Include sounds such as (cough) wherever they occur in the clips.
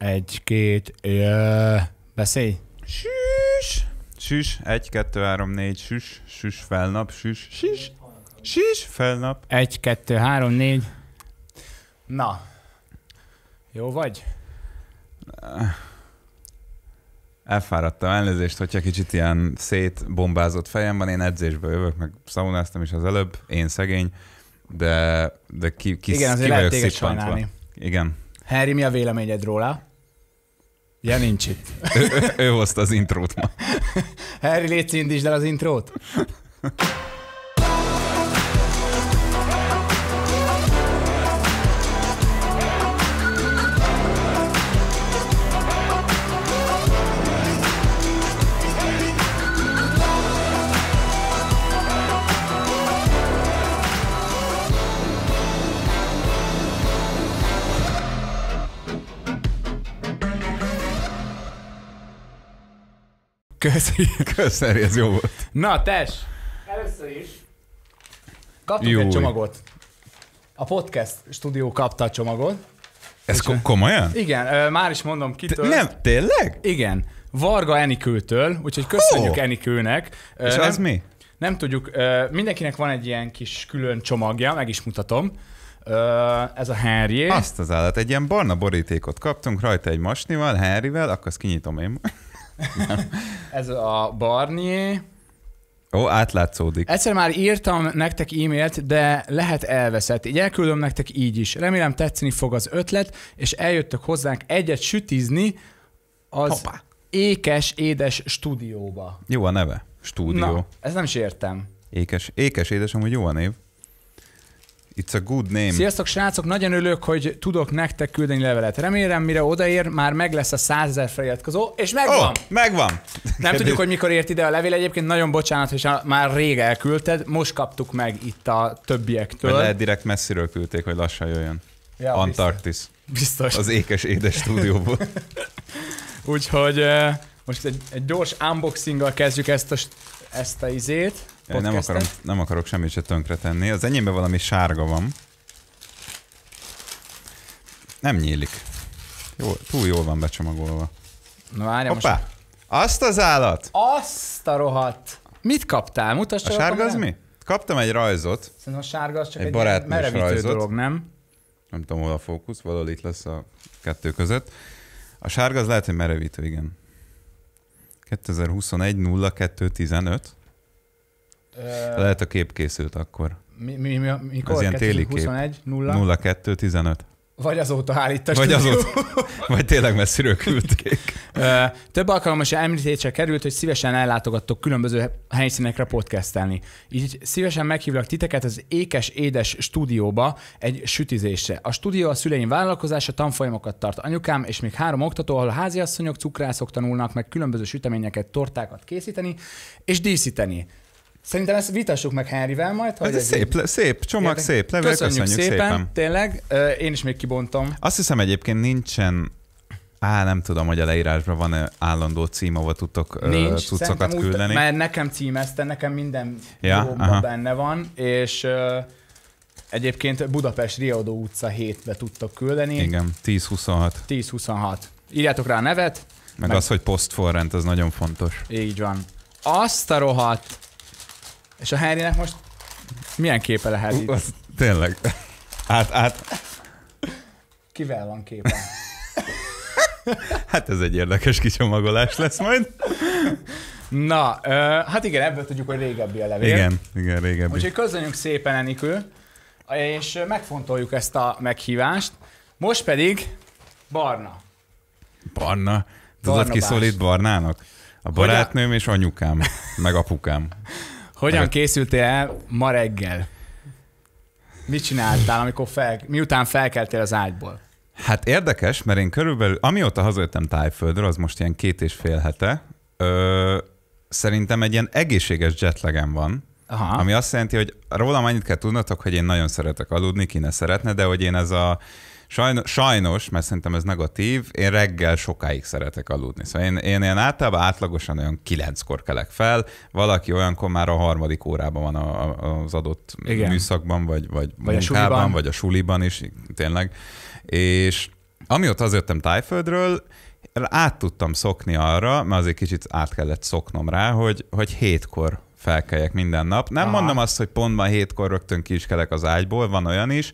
Egy, két, ö, beszélj. Süss! Süss, egy, kettő, három, négy, süss, süss, felnap, süss, süss, süss, felnap. Egy, kettő, három, négy. Na. Jó vagy? Elfáradtam, elnézést, hogyha kicsit ilyen szétbombázott fejem van, én edzésből jövök, meg szaunáztam is az előbb, én szegény, de, de ki, ki, Igen, azért ki lehet téged sajnálni. Igen. Harry, mi a véleményed róla? Ja, nincs itt. Ő, ő, ő hozta az intrót ma. Harry, légy indítsd el az intrót. Köszönjük. Köszönöm, ez jó volt. Na, tes! Először is kaptunk Júj. egy csomagot. A podcast stúdió kapta a csomagot. Ez ko- komolyan? Igen, már is mondom Te, kitől. nem, tényleg? Igen. Varga Enikőtől, úgyhogy köszönjük oh. Enikőnek. És nem, az mi? Nem tudjuk, mindenkinek van egy ilyen kis külön csomagja, meg is mutatom. Ez a Harry. Azt az állat. Egy ilyen barna borítékot kaptunk, rajta egy masnival, Harryvel, akkor azt kinyitom én. Ez a Barnier. Ó, átlátszódik. Egyszer már írtam nektek e-mailt, de lehet elveszett. Így elküldöm nektek így is. Remélem tetszeni fog az ötlet, és eljöttök hozzánk egyet sütizni az Hoppá. Ékes Édes stúdióba. Jó a neve. Stúdió. Na, ezt nem is értem. Ékes, ékes édes, amúgy jó a név. It's a good name. Sziasztok, srácok! Nagyon örülök, hogy tudok nektek küldeni levelet. Remélem, mire odaér, már meg lesz a 100 ezer feliratkozó, és megvan! oh, megvan! Nem tudjuk, (laughs) hogy mikor ért ide a levél. Egyébként nagyon bocsánat, hogy már rég elküldted. Most kaptuk meg itt a többiektől. Vagy lehet direkt messziről küldték, hogy lassan jöjjön. Ja, Antarktis. Biztos. Az ékes édes (laughs) stúdióból. Úgyhogy eh, most egy, egy gyors unboxinggal kezdjük ezt a, ezt a izét. Nem, podcastet. akarom, nem akarok semmit se tönkre tenni. Az enyémben valami sárga van. Nem nyílik. Jó, túl jól van becsomagolva. Na várjál most. Azt az állat! Azt a rohadt! Mit kaptál? Mutasd A sárga az mi? Kaptam egy rajzot, Szerintem a sárga az csak Egy egy, merevítő rajzot. dolog, nem? nem tudom hol a fókusz, valahol itt lesz a kettő között. A sárga az lehet, hogy merevítő, igen. 2021 02 15. Ö, Lehet a kép készült akkor. mi, mi, mi, mikor? Az ilyen téli kép. 2021, 0. 02 15. Vagy azóta állít a Vagy stúdió. azóta. Vagy tényleg messziről küldték. Több alkalommal is említésre került, hogy szívesen ellátogattok különböző helyszínekre podcastelni. Így szívesen meghívlak titeket az Ékes Édes stúdióba egy sütizésre. A stúdió a szüleim vállalkozása, tanfolyamokat tart anyukám, és még három oktató, ahol háziasszonyok, cukrászok tanulnak meg különböző süteményeket, tortákat készíteni és díszíteni. Szerintem ezt vitassuk meg Henryvel majd. hogy Ez egy szép, le- szép csomag, Érdek- szép levél, Köszönjük, köszönjük, szépen, szépen. tényleg. Én is még kibontom. Azt hiszem egyébként nincsen Á, nem tudom, hogy a leírásban van-e állandó cím, ahol tudtok Nincs, cuccokat szerintem úgy- küldeni. Mert nekem címezte, nekem minden Ja, aha. benne van, és egyébként Budapest Riaudó utca 7-be tudtok küldeni. Igen, 10-26. 10-26. Írjátok rá a nevet, Meg, Meg- az, hogy postforrend, az nagyon fontos. így van. Azt a rohadt! És a Harrynek most milyen képe lehet itt? Az, tényleg. Át, át. Kivel van képe? Hát ez egy érdekes kicsomagolás lesz majd. Na, ö, hát igen, ebből tudjuk, hogy régebbi a levél. Igen, igen, régebbi. Úgyhogy köszönjük szépen, Enikő, és megfontoljuk ezt a meghívást. Most pedig Barna. Barna. Tudod, ki szólít Barnának? A barátnőm és anyukám, meg apukám. Hogyan készültél el ma reggel? Mit csináltál, amikor fel, miután felkeltél az ágyból? Hát érdekes, mert én körülbelül, amióta hazajöttem Tájföldről, az most ilyen két és fél hete, ö, szerintem egy ilyen egészséges jetlagem van, Aha. ami azt jelenti, hogy rólam annyit kell tudnotok, hogy én nagyon szeretek aludni, ki ne szeretne, de hogy én ez a sajnos, sajnos mert szerintem ez negatív, én reggel sokáig szeretek aludni. Szóval én, én ilyen általában átlagosan olyan kilenckor kelek fel, valaki olyankor már a harmadik órában van a, a, az adott Igen. műszakban, vagy, vagy, Vagy a munkában, suliban. vagy a suliban is, tényleg. És amióta az jöttem Tájföldről, át tudtam szokni arra, mert azért kicsit át kellett szoknom rá, hogy, hogy hétkor felkeljek minden nap. Nem Aha. mondom azt, hogy pontban hétkor rögtön ki is kelek az ágyból, van olyan is,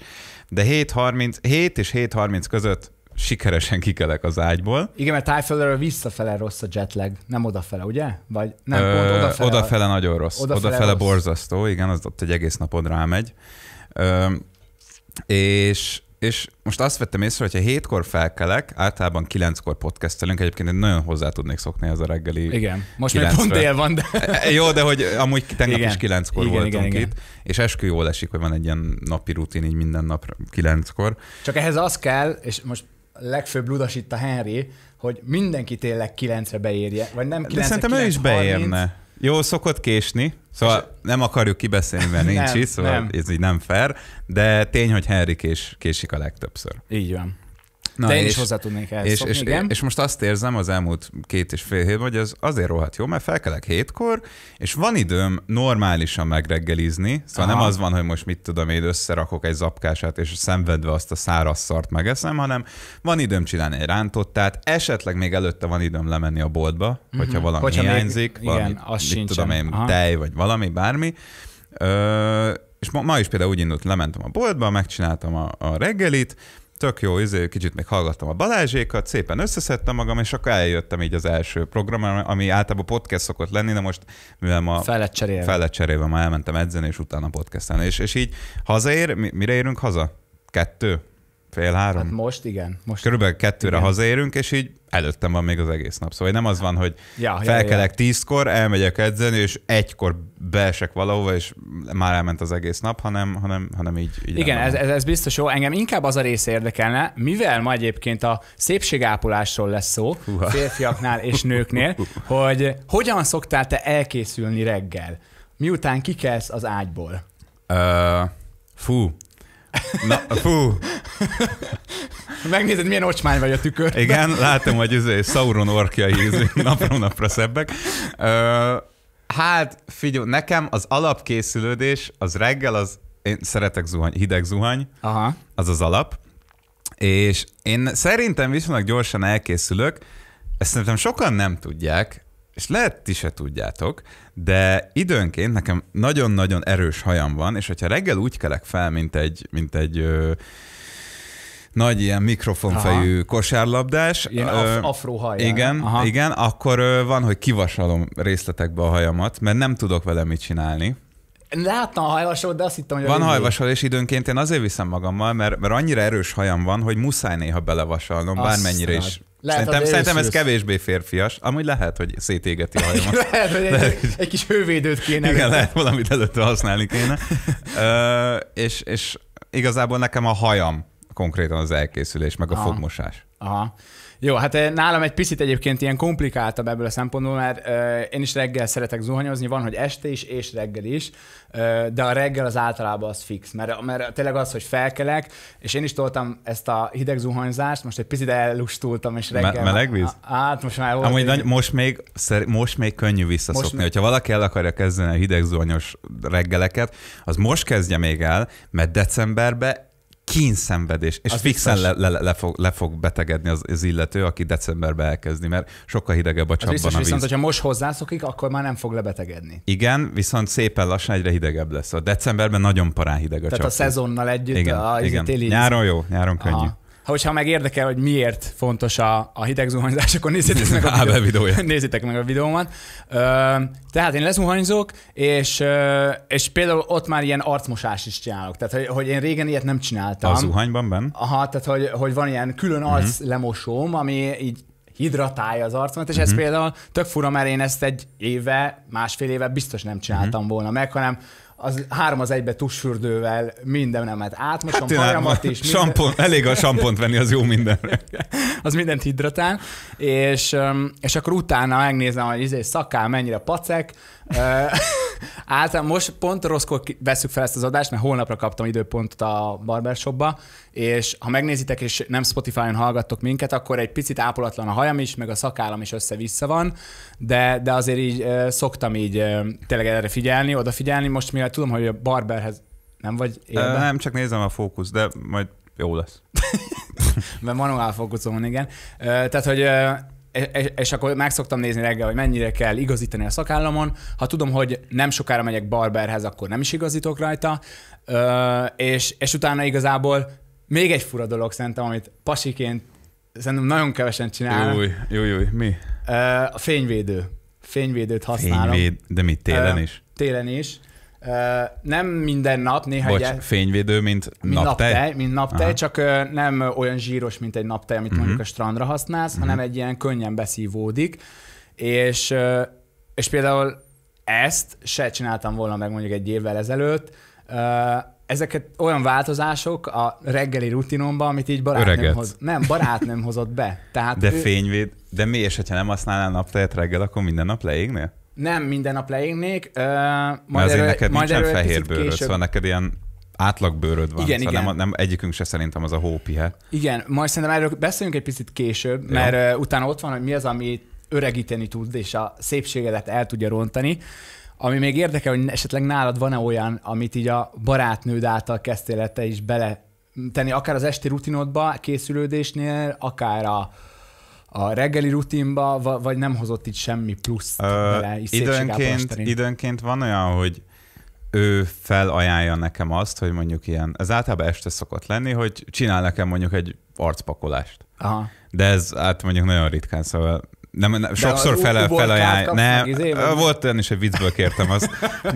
de 7.30, 7 és 7.30 között sikeresen kikelek az ágyból. Igen, mert tájföldről visszafele rossz a jetlag, nem odafele, ugye? Vagy nem, Ö, pont odafele. odafele nagyon rossz. Odafele Odafele, rossz. borzasztó, igen, az ott egy egész napod rámegy. Ö, és, és most azt vettem észre, hogy ha hétkor felkelek, általában kilenckor podcastelünk, egyébként én nagyon hozzá tudnék szokni ez a reggeli Igen, most még Kilencre. pont dél van, de... E, Jó, de hogy amúgy tegnap Igen. is kilenckor Igen, voltunk igen, itt, igen. és eskü jól esik, hogy van egy ilyen napi rutin így minden nap kilenckor. Csak ehhez az kell, és most legfőbb ludas itt a Henry, hogy mindenki tényleg kilencre beérje, vagy nem De kilencre, szerintem ő is 9:30. beérne. Jó, szokott késni, szóval nem akarjuk kibeszélni, mert nincs Nem, itt, szóval nem. ez így nem fair, de tény, hogy Henry kés, késik a legtöbbször. Így van. Na, de én is hozzá tudnék ehhez és, szokni, és, igen. és most azt érzem az elmúlt két és fél hétben, hogy ez azért rohadt jó, mert felkelek hétkor, és van időm normálisan megreggelizni, szóval Aha. nem az van, hogy most mit tudom én, összerakok egy zapkását, és szenvedve azt a száraz szart megeszem, hanem van időm csinálni egy rántottát, esetleg még előtte van időm lemenni a boltba, hogyha valami. Hogyha még- hiányzik, igen, valami, az mit sincsen. tudom én, Aha. tej, vagy valami, bármi. Ö, és ma, ma is például úgy indult, lementem a boltba, megcsináltam a, a reggelit, tök jó, izé, kicsit még hallgattam a Balázsékat, szépen összeszedtem magam, és akkor eljöttem így az első program, ami általában podcast szokott lenni, de most mivel ma Fel lett cserélve. fel lett cserélve, ma elmentem edzeni, és utána podcastelni. És, és így hazaér, mi, mire érünk haza? Kettő? Fél három? Hát most igen. Most Körülbelül kettőre Igen. hazaérünk, és így előttem van még az egész nap. Szóval nem az van, hogy Ja, ja, felkelek ja. tízkor, elmegyek edzeni, és egykor beesek valahova, és már elment az egész nap, hanem, hanem, hanem így, így Igen, ez, ez, ez biztos jó. Engem inkább az a része érdekelne, mivel ma egyébként a szépségápolásról lesz szó, Húha. férfiaknál és nőknél, hogy hogyan szoktál te elkészülni reggel, miután kikelsz az ágyból. Ö, fú. Na, fú. Megnézed, milyen ocsmány vagy a tükör. Igen, látom, hogy izé, Sauron orkjai izé, napról napra szebbek. Ö, hát, figyelj, nekem az alapkészülődés, az reggel, az én szeretek zuhany, hideg zuhany, Aha. az az alap, és én szerintem viszonylag gyorsan elkészülök, ezt szerintem sokan nem tudják, és lehet ti se tudjátok, de időnként nekem nagyon-nagyon erős hajam van, és hogyha reggel úgy kelek fel, mint egy, mint egy ö, nagy ilyen mikrofonfejű kosárlabdás. Ilyen af- afró hajjal. igen, Aha. igen, akkor ö, van, hogy kivasalom részletekbe a hajamat, mert nem tudok vele mit csinálni. Láttam a hajvasot, de azt hittem, hogy Van hajvasal, és időnként én azért viszem magammal, mert, mert annyira erős hajam van, hogy muszáj néha belevasalnom, Azt bármennyire szarad. is. Lehet, szerintem, szerintem ez kevésbé férfias. Amúgy lehet, hogy szétégeti a (laughs) hajamat. Lehet, hogy egy, egy kis hővédőt kéne. Igen, előtte. lehet valamit előtte használni kéne. (laughs) Ö, és, és igazából nekem a hajam konkrétan az elkészülés, meg a Aha. fogmosás. Aha. Jó, hát eh, nálam egy picit egyébként ilyen komplikáltabb ebből a szempontból, mert uh, én is reggel szeretek zuhanyozni, van, hogy este is és reggel is, uh, de a reggel az általában az fix, mert, mert tényleg az, hogy felkelek, és én is toltam ezt a hideg zuhanyzást, most egy picit ellustultam, és reggel... Me- meleg víz? Hát most már volt Amúgy nagy, most, még, szer- most még könnyű visszaszokni. Most Hogyha valaki el akarja kezdeni a hidegzuhanyos reggeleket, az most kezdje még el, mert decemberben kínszenvedés, és Az fixen le, biztos. le, le, fog, le fog betegedni az, az illető, aki decemberben elkezdi, mert sokkal hidegebb a csapban biztos, a víz. viszont, hogyha most hozzászokik, akkor már nem fog lebetegedni. Igen, viszont szépen lassan egyre hidegebb lesz. A decemberben nagyon parán hideg a Tehát a csapvíz. szezonnal együtt Igen, a izé igen. téli Nyáron jó, nyáron könnyű. Aha. Ha hogyha meg érdekel, hogy miért fontos a, a hideg zuhanyzás, akkor nézzétek meg a, (laughs) Ábel videója. (laughs) nézzétek meg a videómat. Ö, tehát én lezuhanyzok, és, és például ott már ilyen arcmosás is csinálok. Tehát, hogy, hogy én régen ilyet nem csináltam. A zuhanyban benn? Aha, tehát hogy, hogy van ilyen külön Mhm. arc lemosóm, ami így hidratálja az arcomat, és Mhm. ez például tök fura, mert én ezt egy éve, másfél éve biztos nem csináltam Mhm. volna meg, hanem az három az egybe tusfürdővel mindenemet átmosom, hát, ám- is, minden, sampon, elég a sampont venni, az jó mindenre. (laughs) az mindent hidratál, és, és akkor utána megnézem, hogy izé szakál mennyire pacek. (laughs) Általában most pont rosszkor veszük fel ezt az adást, mert holnapra kaptam időpontot a barbershopba, és ha megnézitek, és nem Spotify-on hallgattok minket, akkor egy picit ápolatlan a hajam is, meg a szakállam is össze-vissza van, de, de azért így szoktam így tényleg erre figyelni, odafigyelni. Most mivel tudom, hogy a barberhez nem vagy élve. Nem, csak nézem a fókusz, de majd jó lesz. (laughs) Mert manuál fókuszon, igen. Tehát, hogy és, és akkor meg szoktam nézni reggel, hogy mennyire kell igazítani a szakállamon. Ha tudom, hogy nem sokára megyek barberhez, akkor nem is igazítok rajta. Ö, és, és utána igazából még egy fura dolog szerintem, amit pasiként szerintem nagyon kevesen csinálnak. Júj, júj, júj, mi? Ö, A fényvédő. Fényvédőt használom. Fényvéd, de mit télen Ö, is? Télen is. Nem minden nap, néha Bocs, egy fényvédő, mint, mint naptej? naptej, mint naptej Aha. csak nem olyan zsíros, mint egy naptej, amit Mhm. mondjuk a strandra használsz, hanem egy ilyen könnyen beszívódik. És, és például ezt se csináltam volna meg mondjuk egy évvel ezelőtt. Ezeket olyan változások a reggeli rutinomban, amit így barátnőm hoz. Nem, barátnőm hozott be. (laughs) Tehát De ő fényvéd, de mi, és ha nem használnál naptejet reggel, akkor minden nap leégnél? Nem minden nap leégnék. Mert majd azért erről, neked majd nincsen fehér bőröd, szóval neked ilyen átlagbőröd van. Igen, szóval igen. Nem, nem, egyikünk se szerintem az a hópihe. Igen, majd szerintem erről beszéljünk egy picit később, mert uh, utána ott van, hogy mi az, ami öregíteni tud, és a szépségedet el tudja rontani. Ami még érdekel, hogy esetleg nálad van-e olyan, amit így a barátnőd által kezdtél te is bele tenni, akár az esti rutinodba, készülődésnél, akár a, a reggeli rutinba, va- vagy nem hozott itt semmi plusz bele, így szépségápolás időnként, időnként van olyan, hogy ő felajánlja nekem azt, hogy mondjuk ilyen, ez általában este szokott lenni, hogy csinál nekem mondjuk egy arcpakolást. Aha. De ez hát mondjuk nagyon ritkán, szóval nem, nem, sokszor fele, kapsz Nem, volt olyan is, hogy viccből kértem azt,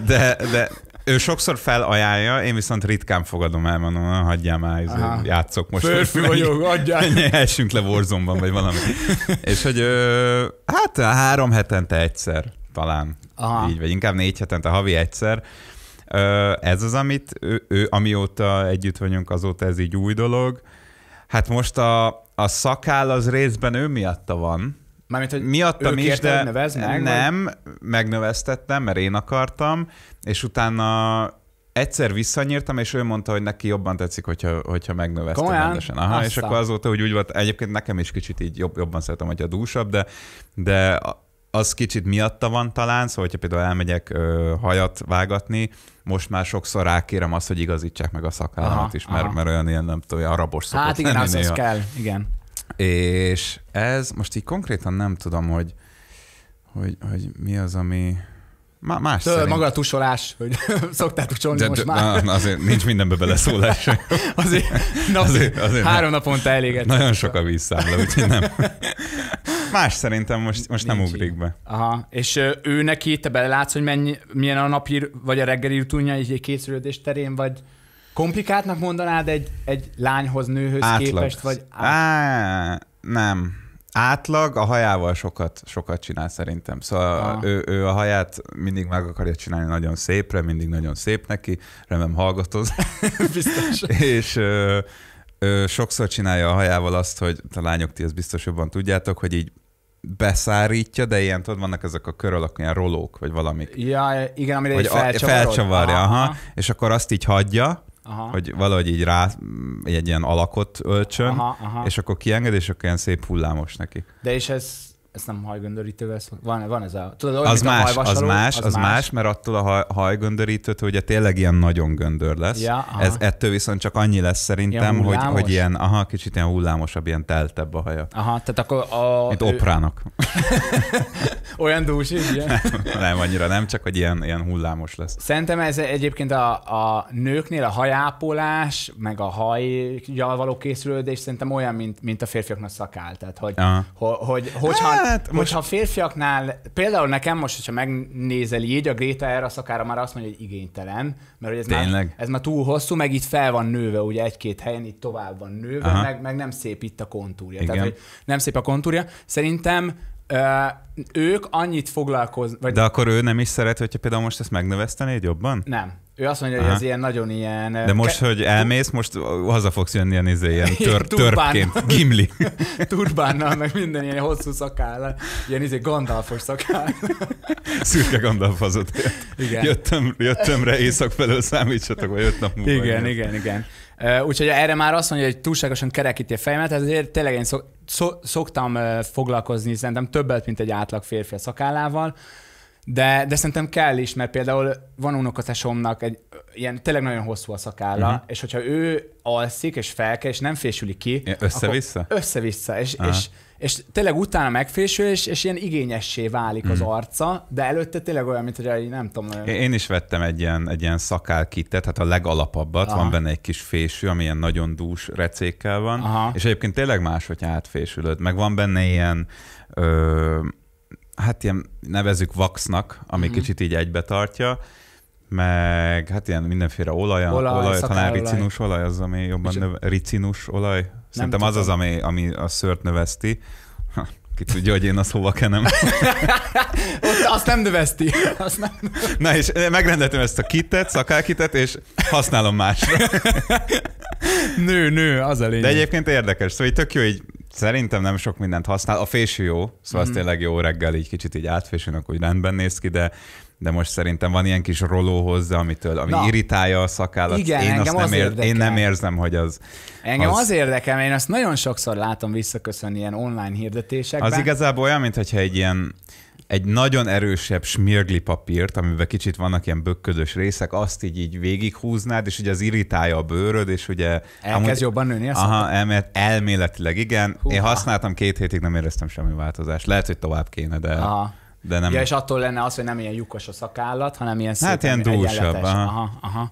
de, de ő sokszor felajánlja, én viszont ritkán fogadom el, mondom, "Na, hagyjál már, Aha. játszok most. Férfi vagyok, adjál! Essünk le Warzone-ban, vagy valami. (laughs) És hogy ö, hát három hetente egyszer talán. Aha. Így, vagy inkább négy hetente, havi egyszer. Ö, ez az, amit ő, ő, amióta együtt vagyunk, azóta ez így új dolog. Hát most a, a szakáll az részben ő miatta van. Mármint, hogy Miattam is, de hogy nevezd meg, vagy? nem, megnövesztettem, mert én akartam, és utána egyszer visszanyírtam, és ő mondta, hogy neki jobban tetszik, hogyha, hogyha megnövesztem Komolyan? rendesen. Aha, és Aztán. akkor azóta úgy, úgy volt, egyébként nekem is kicsit így jobb, jobban szeretem, hogyha dúsabb, de, de az kicsit miatta van talán, szóval hogyha például elmegyek ö, hajat vágatni, most már sokszor rákérem azt, hogy igazítsák meg a szakállamat Aha, is, mert, aha. mert olyan ilyen, nem tudom, arabos szokott Hát igen, lenni az, az kell, igen. És ez, most így konkrétan nem tudom, hogy, hogy, hogy mi az, ami... Má, más Tudod, szerint. maga a tusolás, hogy (laughs) szoktál tusolni de, most de, már. na, azért nincs mindenbe beleszólás. (laughs) Azért, (laughs) napi, Azért- azért három naponta eléget. Nagyon sok a vízszámla, úgyhogy nem. Más szerintem most, most nem ugrik így. be. Aha, és ő neki, te belelátsz, hogy mennyi, milyen a napi, vagy a reggeli rutinja így egy készülődés terén, vagy komplikáltnak mondanád egy, egy lányhoz, nőhöz Átlag. képest, vagy Á, nem. Átlag a hajával sokat, sokat csinál szerintem. Szóval Ah. ő, ő, a haját mindig meg akarja csinálni nagyon szépre, mindig nagyon szép neki, remélem hallgatoz. (laughs) biztos. és ö, ö, sokszor csinálja a hajával azt, hogy a lányok ti ezt biztos jobban tudjátok, hogy így beszárítja, de ilyen tudod, vannak ezek a kör alakú ilyen rolók, vagy valamik. Ja, igen, amire a, felcsavarod. felcsavarja, aha, és akkor azt így hagyja, aha, hogy valahogy így rá egy ilyen alakot öltsön, aha, aha. és akkor kienged, és akkor ilyen szép hullámos neki. De és ez, ez nem hajgöndörítővel szól. Van, van ez a... Tudod, olyan, Az mint a más, az hajvasaló, más, az más, mert attól a haj, hajgöndörítőtől ugye tényleg ilyen nagyon göndör lesz. Ja, aha. Ez ettől viszont csak annyi lesz szerintem, Ilyen hogy, hogy ilyen, aha, kicsit ilyen hullámosabb, ilyen teltebb a haja. Aha, tehát akkor a... Mint ő- oprának. (laughs) Olyan dús is, ugye? nem, annyira nem, csak hogy ilyen, ilyen hullámos lesz. Szerintem ez egyébként a, a nőknél a hajápolás, meg a hajjal való készülődés szerintem olyan, mint, mint a férfiaknak szakál. Tehát, hogy, Aha. hogy, hogy hogyha, Hát, most- hogyha a férfiaknál, például nekem most, hogyha megnézel így, a Greta erre a szakára már azt mondja, hogy igénytelen, mert hogy ez, már, Tényleg? ez már túl hosszú, meg itt fel van nőve, ugye egy-két helyen itt tovább van nőve, Aha. meg, meg nem szép itt a kontúrja. Igen. Tehát, hogy nem szép a kontúrja. Szerintem ők annyit foglalkoznak, vagy De akkor ő nem is szeret, hogyha például most ezt megnövesztenéd jobban? nem. Ő azt mondja, hogy Aha. ez ilyen nagyon ilyen... De most, hogy elmész, most haza fogsz jönni ilyen, izé, ilyen (laughs) tör, törpként. Gimli. (laughs) turbánnal, meg minden ilyen hosszú szakáll, ilyen izé Gandalfos szakáll. (laughs) Szürke Gandalf azot. Igen. Jöttem, jöttem rá éjszak felől, számítsatok, vagy öt nap múlva. Igen, jön. igen, igen. Úgyhogy erre már azt mondja, hogy túlságosan kerekíti a fejemet, ezért tényleg én szok, szoktam foglalkozni szerintem többet, mint egy átlag férfi a szakállával, De, de szerintem kell is, mert például van unokatesomnak egy ilyen tényleg nagyon hosszú a szakálla, uh-huh. és hogyha ő alszik, és felkel, és nem fésüli ki. Össze-vissza? Össze-vissza, és, és, és tényleg utána megfésül, és, és ilyen igényessé válik uh-huh. az arca, de előtte tényleg olyan, mint hogy nem tudom. Én is vettem egy ilyen, egy ilyen szakálkittet, hát a legalapabbat, Aha. van benne egy kis fésű, ami ilyen nagyon dús recékkel van, Aha. és egyébként tényleg más, hogy átfésülöd, meg van benne ilyen ö, hát ilyen nevezük vaxnak, ami mm-hmm. kicsit így egybe tartja, meg hát ilyen mindenféle olaj, olaj, olaj talán ricinus olaj az, ami jobban növe, ricinus olaj. Szerintem az az, ami, ami a szört növeszti. Ki tudja, hogy én azt hova kenem. (laughs) Ott azt nem növeszti. (laughs) Azt nem... Na és megrendeltem ezt a kitet, szakálkitet, és használom másra. (laughs) nő, nő, az a lényeg. De egyébként érdekes, szóval így tök jó, így Szerintem nem sok mindent használ. A fésű jó, szóval mm. az mhm. tényleg jó reggel, így kicsit így átfésülnek, hogy rendben néz ki, de de most szerintem van ilyen kis roló hozzá, amitől, ami Na, irritálja a szakállat. Igen, én, azt nem ér, én nem érzem, hogy az... Engem az, az érdekel, én azt nagyon sokszor látom visszaköszönni ilyen online hirdetésekben. Az igazából olyan, mintha egy ilyen egy nagyon erősebb smirgli papírt, amiben kicsit vannak ilyen bökködös részek, azt így, így végighúznád, és ugye az irritálja a bőröd, és ugye... Elkezd amúgy, jobban nőni a Aha, elmélet, elméletileg igen. Húha. Én használtam két hétig, nem éreztem semmi változást. Lehet, hogy tovább kéne, de... Aha. De nem... Ja, és attól lenne az, hogy nem ilyen lyukos a szakállat, hanem ilyen Hát ilyen dúsabb. Aha. aha, aha.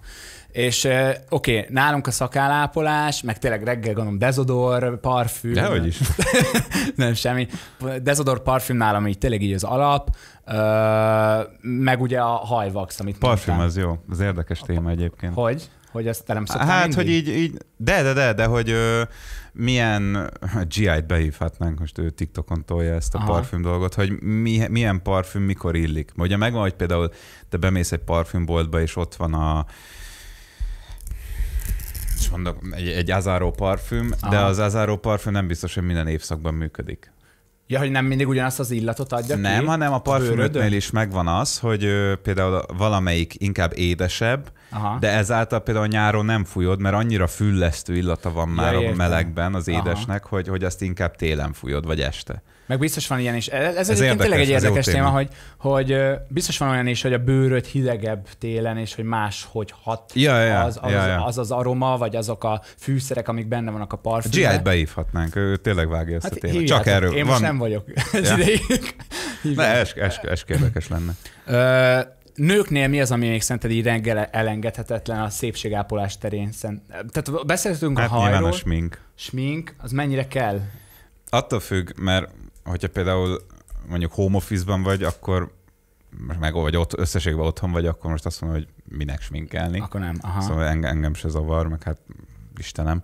És oké, okay, nálunk a szakállápolás, meg tényleg reggel gondolom dezodor, parfüm. Dehogy is. (laughs) nem semmi. Dezodor, parfüm nálam így tényleg így az alap, meg ugye a hajvax, amit Parfüm mondtál. az jó, az érdekes téma egyébként. Hogy? Hogy ezt te nem Hát, mindig? hogy így, így, de, de, de, de, hogy ö, milyen, GI-t behívhatnánk, most ő TikTokon tolja ezt a Aha. parfüm dolgot, hogy mi, milyen parfüm mikor illik. Ugye megvan, hogy például te bemész egy parfümboltba, és ott van a és mondok, egy, egy Azaro parfüm, Aha. de az Azaro parfüm nem biztos, hogy minden évszakban működik. Ja, hogy nem mindig ugyanazt az illatot adja Nem, ki? hanem a parfümöknél is megvan az, hogy ö, például valamelyik inkább édesebb, Aha. de ezáltal például nyáron nem fújod, mert annyira füllesztő illata van már ja, a melegben az édesnek, hogy, hogy azt inkább télen fújod, vagy este. Meg biztos van ilyen is. Ez, ez, ez érdekes, tényleg egy érdekes téma, téma, hogy, hogy biztos van olyan is, hogy a bőröd hidegebb télen, és hogy más, hogy hat ja, ja, az, az, ja, ja. az, az aroma, vagy azok a fűszerek, amik benne vannak a parfümben. G-t beívhatnánk, ő tényleg vágja ezt hát a témát. Csak erről. Én van... most nem vagyok ja. (laughs) Ne, es, es, es érdekes lenne. Ö, nőknél mi az, ami még szerinted így reggel elengedhetetlen a szépségápolás terén? Tehát beszéltünk hát a hajról. a smink. Smink, az mennyire kell? Attól függ, mert hogyha például mondjuk home office-ban vagy, akkor meg vagy ott, összességben otthon vagy, akkor most azt mondom, hogy minek sminkelni. Akkor nem. Aha. Szóval engem, engem se zavar, meg hát Istenem.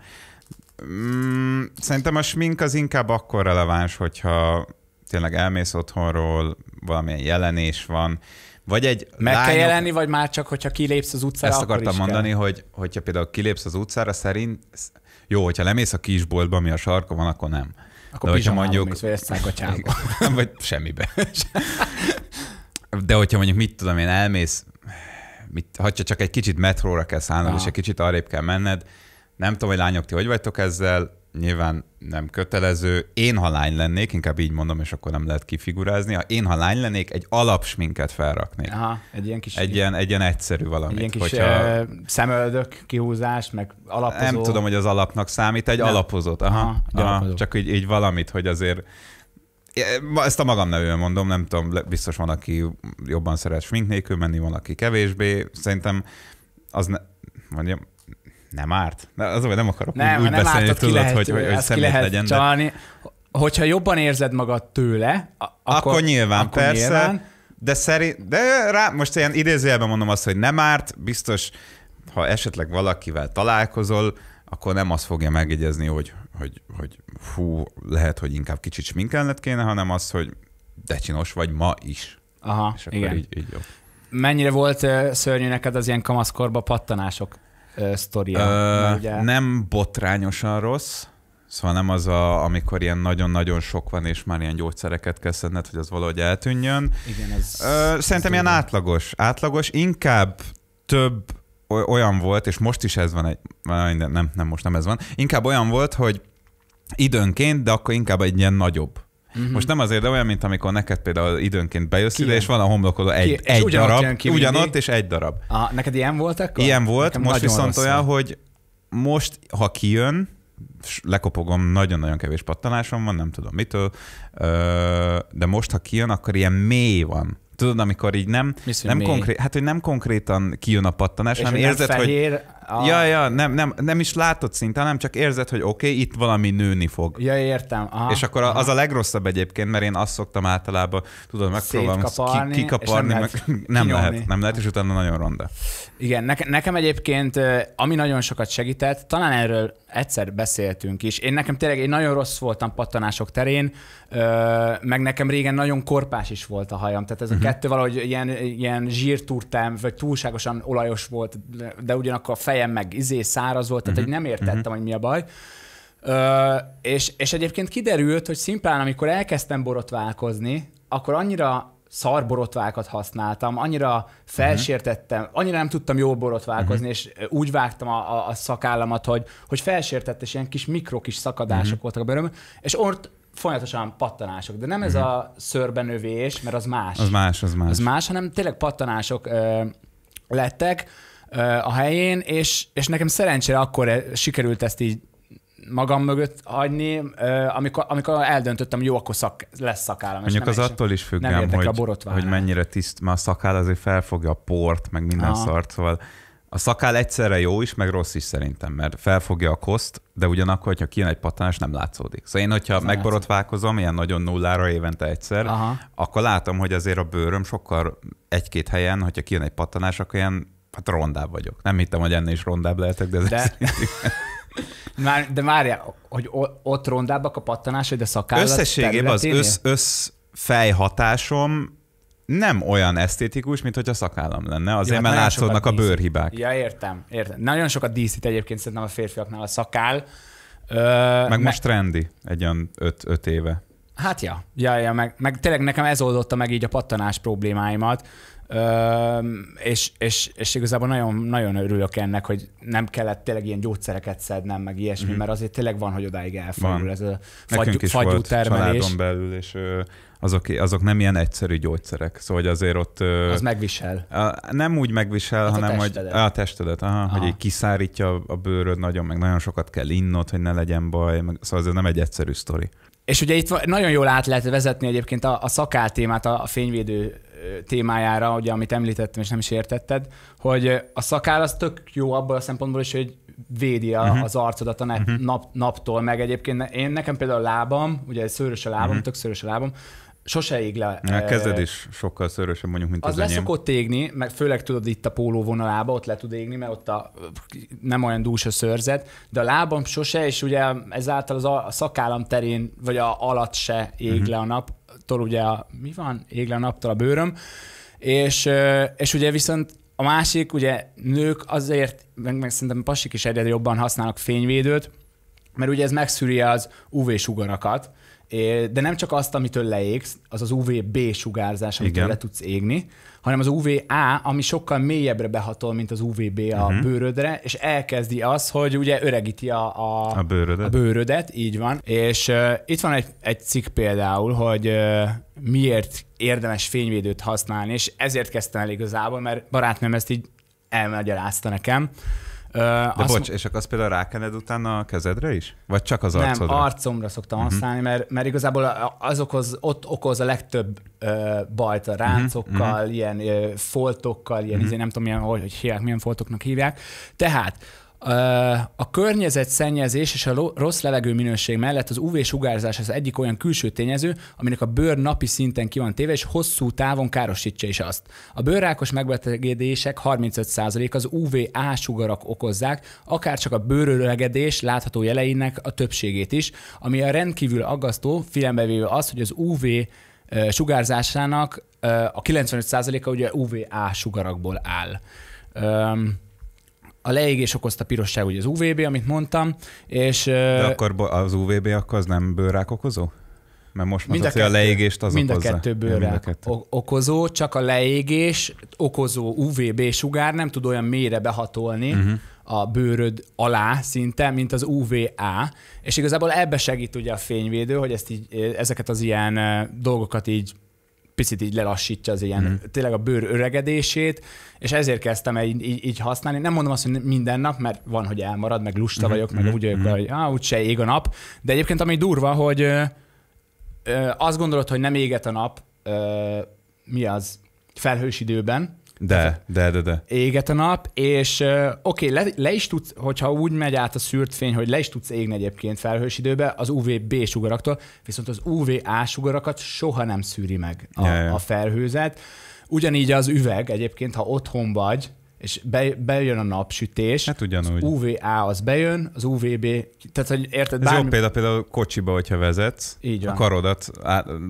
Mm, szerintem a smink az inkább akkor releváns, hogyha tényleg elmész otthonról, valamilyen jelenés van, vagy egy Meg lányok... kell jelenni, vagy már csak, hogyha kilépsz az utcára, Ezt akartam mondani, kell. hogy hogyha például kilépsz az utcára, szerint jó, hogyha lemész a kisboltba, ami a sarka van, akkor nem. Akkor De hogyha mondjuk... Mész, vagy ezt vagy semmibe. De hogyha mondjuk mit tudom én, elmész, mit, ha csak egy kicsit metróra kell szállnod, Aha. és egy kicsit arrébb kell menned, nem tudom, hogy lányok, ti hogy vagytok ezzel, nyilván nem kötelező. Én, ha lány lennék, inkább így mondom, és akkor nem lehet kifigurázni, ha én, ha lány lennék, egy alapsminket felraknék. Aha, egy ilyen kis... Egy ilyen, egy ilyen egyszerű valami. Egy ilyen kis hogyha... szemöldök kihúzás, meg alapozó. Nem tudom, hogy az alapnak számít, egy nem. alapozott. Aha, aha, egy aha alapozó. csak így, így valamit, hogy azért ezt a magam nevűen mondom, nem tudom, biztos van, aki jobban szeret smink nélkül menni, van, aki kevésbé. Szerintem az ne, mondjam, nem árt? Az, hogy nem akarok nem, úgy, úgy nem beszélni, ártott, tudod, lehet, hogy, hogy, hogy szemét lehet legyen. Csalni. De... Hogyha jobban érzed magad tőle, akkor, akkor nyilván, akkor persze. Nyilván. De, szerint, de rá, most ilyen idézőjelben mondom azt, hogy nem árt, biztos, ha esetleg valakivel találkozol, akkor nem azt fogja megjegyezni, hogy, hogy, hogy fú, lehet, hogy inkább kicsit sminkelned kéne, hanem az, hogy de csinos vagy ma is. Aha, És akkor igen. Így, így jó. Mennyire volt szörnyű neked az ilyen kamaszkorba pattanások? Sztoria. Uh, ugye... Nem botrányosan rossz, Szóval nem az, a, amikor ilyen nagyon-nagyon sok van, és már ilyen gyógyszereket kell szedned, hogy az valahogy eltűnjön. Igen, ez... Ö, szerintem ez ilyen átlagos. Átlagos, inkább több olyan volt, és most is ez van egy, nem, nem most nem ez van, inkább olyan volt, hogy időnként, de akkor inkább egy ilyen nagyobb. Uh-huh. Most nem azért, de olyan, mint amikor neked például időnként bejössz ide, és van a homlokodó egy, Ki- egy ugyanott darab, ki ugyanott és egy darab. Ah, neked ilyen volt akkor? Ilyen volt, Nekem most viszont rossz olyan, hogy most, ha kijön, lekopogom, nagyon-nagyon kevés pattanásom van, nem tudom mitől, de most, ha kijön, akkor ilyen mély van. Tudod, amikor így nem, hogy nem konkrét, hát hogy nem konkrétan kijön a pattanás, És hanem hogy nem érzed, hogy fehér, a... Ja, ja, nem, nem, nem is látod szinte, hanem csak érzed, hogy oké, okay, itt valami nőni fog. Ja, értem. Aha, és akkor aha. az a legrosszabb egyébként, mert én azt szoktam általában, tudod, megpróbálom ki, kikaparni, nem meg, lehet (laughs) nem kinyomni. lehet, nem lehet, és utána nagyon ronda. Igen, neke, nekem egyébként, ami nagyon sokat segített, talán erről egyszer beszéltünk is. Én nekem tényleg én nagyon rossz voltam pattanások terén, meg nekem régen nagyon korpás is volt a hajam. Tehát ez a kettő valahogy ilyen, ilyen zsírturtám, vagy túlságosan olajos volt, de ugyanakkor a fejem meg izé száraz volt, tehát hogy nem értettem, hogy mi a baj. Ö, és, és egyébként kiderült, hogy szimplán, amikor elkezdtem borotválkozni, akkor annyira szar borotvákat használtam, annyira felsértettem, annyira nem tudtam jól borotválkozni, és úgy vágtam a, a, a szakállamat, hogy, hogy felsértett, és ilyen kis mikro kis szakadások voltak a bőrömön, és ott folyamatosan pattanások. De nem ez a szörbenövés, mert az más. Az más, az más. Az más, hanem tényleg pattanások ö, lettek a helyén, és, és nekem szerencsére akkor e- sikerült ezt így magam mögött hagyni, amikor, amikor eldöntöttem, jó, akkor szak, lesz szakállam. Mondjuk az attól is függ, nem ám, érdekel a hogy, hogy mennyire tiszt, mert a szakál azért felfogja a port, meg minden Aha. szart, szóval a szakál egyszerre jó is, meg rossz is szerintem, mert felfogja a koszt, de ugyanakkor, hogyha kijön egy pattanás, nem látszódik. Szóval én, hogyha nem megborotválkozom, ilyen nagyon nullára évente egyszer, Aha. akkor látom, hogy azért a bőröm sokkal egy-két helyen, hogyha kijön egy pattanás, akkor ilyen hát rondább vagyok. Nem hittem, hogy ennél is rondább lehetek, de ez De, (laughs) már, de várjál, hogy ott rondábbak a pattanások, de szakállat Összességében az össz, össz fejhatásom nem olyan esztétikus, mint hogy a szakállam lenne. Azért, hát mert látszódnak a bőrhibák. Ja, értem, értem. Nagyon sokat díszít egyébként szerintem a férfiaknál a szakál. Ö, Meg me- most trendi, egy olyan öt, öt éve. Hát ja, ja, ja meg, meg tényleg nekem ez oldotta meg így a pattanás problémáimat, Ö, és, és, és igazából nagyon, nagyon örülök ennek, hogy nem kellett tényleg ilyen gyógyszereket szednem, meg ilyesmi, mm-hmm. mert azért tényleg van, hogy odáig elfordul ez a fagy, is fagyú volt termelés. családon belül, és azok, azok nem ilyen egyszerű gyógyszerek. Szóval hogy azért ott... Az megvisel. A, nem úgy megvisel, a hanem hogy testedet. a testedet, aha, Aha. hogy így kiszárítja a bőröd nagyon, meg nagyon sokat kell innod, hogy ne legyen baj, meg, szóval ez nem egy egyszerű sztori. És ugye itt nagyon jól át lehet vezetni egyébként a, a szakál témát a, a fényvédő témájára, ugye, amit említettem, és nem is értetted, hogy a szakál az tök jó abból a szempontból is, hogy védi a, uh-huh. az arcodat a nap, uh-huh. nap, naptól, meg egyébként én nekem például a lábam, ugye szőrös a lábam, uh-huh. tök szőrös a lábam, sose ég le. Ö, Kezded is sokkal szörösebb mondjuk, mint Az az, enyém. szokott égni, meg főleg tudod itt a póló vonalába, ott le tud égni, mert ott a, nem olyan dús a szőrzet, de a lábam sose, és ugye ezáltal az a, a szakállam terén, vagy a alatt se ég uh-huh. le a naptól, ugye a, mi van? Ég le a naptól a bőröm, és, és ugye viszont a másik, ugye nők azért, meg, meg szerintem pasik is egyre jobban használnak fényvédőt, mert ugye ez megszűri az UV-sugarakat, de nem csak azt, amitől leégsz, az az UVB sugárzás, amitől Igen. le tudsz égni, hanem az UVA, ami sokkal mélyebbre behatol, mint az UVB a uh-huh. bőrödre, és elkezdi az, hogy ugye öregíti a, a, A bőrödet. a bőrödet, így van. És uh, itt van egy, egy cikk például, hogy uh, miért érdemes fényvédőt használni, és ezért kezdtem el igazából, mert barátnőm ezt így elmagyarázta nekem. De bocs, és akkor azt például rákened utána a kezedre is? Vagy csak az arcodra? nem, arcomra szoktam uh-huh. használni, mert, mert igazából az okoz, ott okoz a legtöbb ö, bajt a ráncokkal, uh-huh. ilyen ö, foltokkal, ilyen, uh-huh. izé, nem tudom, milyen, hogy, hogy hívják, milyen foltoknak hívják. Tehát a környezetszennyezés és a rossz levegő minőség mellett az UV-sugárzás az egyik olyan külső tényező, aminek a bőr napi szinten ki van téve, és hosszú távon károsítja is azt. A bőrrákos megbetegedések 35% az UVA sugarak okozzák, akár csak a bőröregedés látható jeleinek a többségét is, ami a rendkívül aggasztó, figyelembe az, hogy az UV sugárzásának a 95%-a ugye UVA sugarakból áll. Öm, a leégés okozta pirosság, ugye az UVB, amit mondtam, és De akkor az UVB akkor az nem bőrrák okozó? Mert most Mind a hogy a kettő. leégést az mind okozza. kettő a kettő. o- okozó, csak a leégés okozó UVB sugár nem tud olyan mélyre behatolni Mhm. a bőröd alá szinte, mint az UVA, és igazából ebbe segít ugye a fényvédő, hogy ezt így, ezeket az ilyen dolgokat így picit így lelassítja az ilyen, mm. tényleg a bőr öregedését, és ezért kezdtem el így, így, így használni. Nem mondom azt, hogy minden nap, mert van, hogy elmarad, meg lusta mm. vagyok, mm. meg mhm. úgy vagyok, mm. hogy ah, úgyse ég a nap, de egyébként ami durva, hogy ö, ö, azt gondolod, hogy nem éget a nap, ö, mi az, felhős időben, de, de, de, de. Éget a nap, és uh, oké, okay, le, le is tudsz, hogyha úgy megy át a szűrt fény, hogy le is tudsz égni egyébként felhős időbe az UVB sugaraktól, viszont az UVA sugarakat soha nem szűri meg a, ja, ja. a felhőzet. Ugyanígy az üveg egyébként, ha otthon vagy, és be, bejön a napsütés, hát ugyanúgy. az UVA az bejön, az UVB, tehát hogy érted? Ez bármi... jó példa például kocsiba, hogyha vezetsz, Így van. a karodat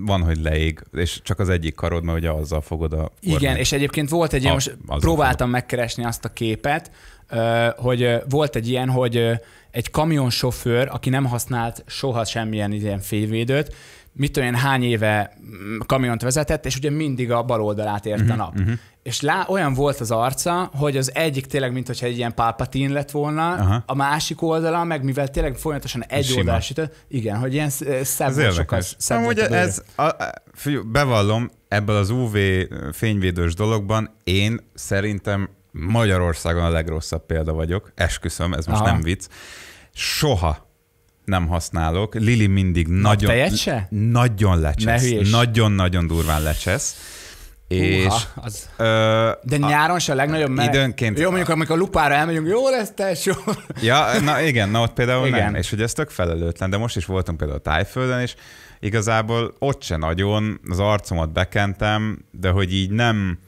van, hogy leég, és csak az egyik karod, mert ugye azzal fogod a kormány. Igen, és egyébként volt egy ilyen, most próbáltam fogod. megkeresni azt a képet, hogy volt egy ilyen, hogy egy kamionsofőr, aki nem használt soha semmilyen ilyen fényvédőt, mit tudom én, hány éve kamiont vezetett, és ugye mindig a bal oldalát ért uh-huh, a nap. Uh-huh és lá, olyan volt az arca, hogy az egyik tényleg, mint hogyha egy ilyen pálpatin lett volna, Aha. a másik oldala, meg mivel tényleg folyamatosan egy oldal sütött, igen, hogy ilyen szebb ez sokat. Amúgy ez, a, a, fiú, bevallom, ebből az UV fényvédős dologban én szerintem Magyarországon a legrosszabb példa vagyok, esküszöm, ez most Aha. nem vicc. Soha nem használok. Lili mindig nagyon, nagyon lecsesz. Nagyon-nagyon durván lecsesz és, Uha, az... Ö, De nyáron se a legnagyobb meleg. Időnként... Jó, mondjuk amikor a lupára elmegyünk, jó lesz tesó. Ja, na igen, na ott például igen. nem. És hogy ez tök felelőtlen, de most is voltunk például a Tájföldön, és igazából ott se nagyon, az arcomat bekentem, de hogy így nem...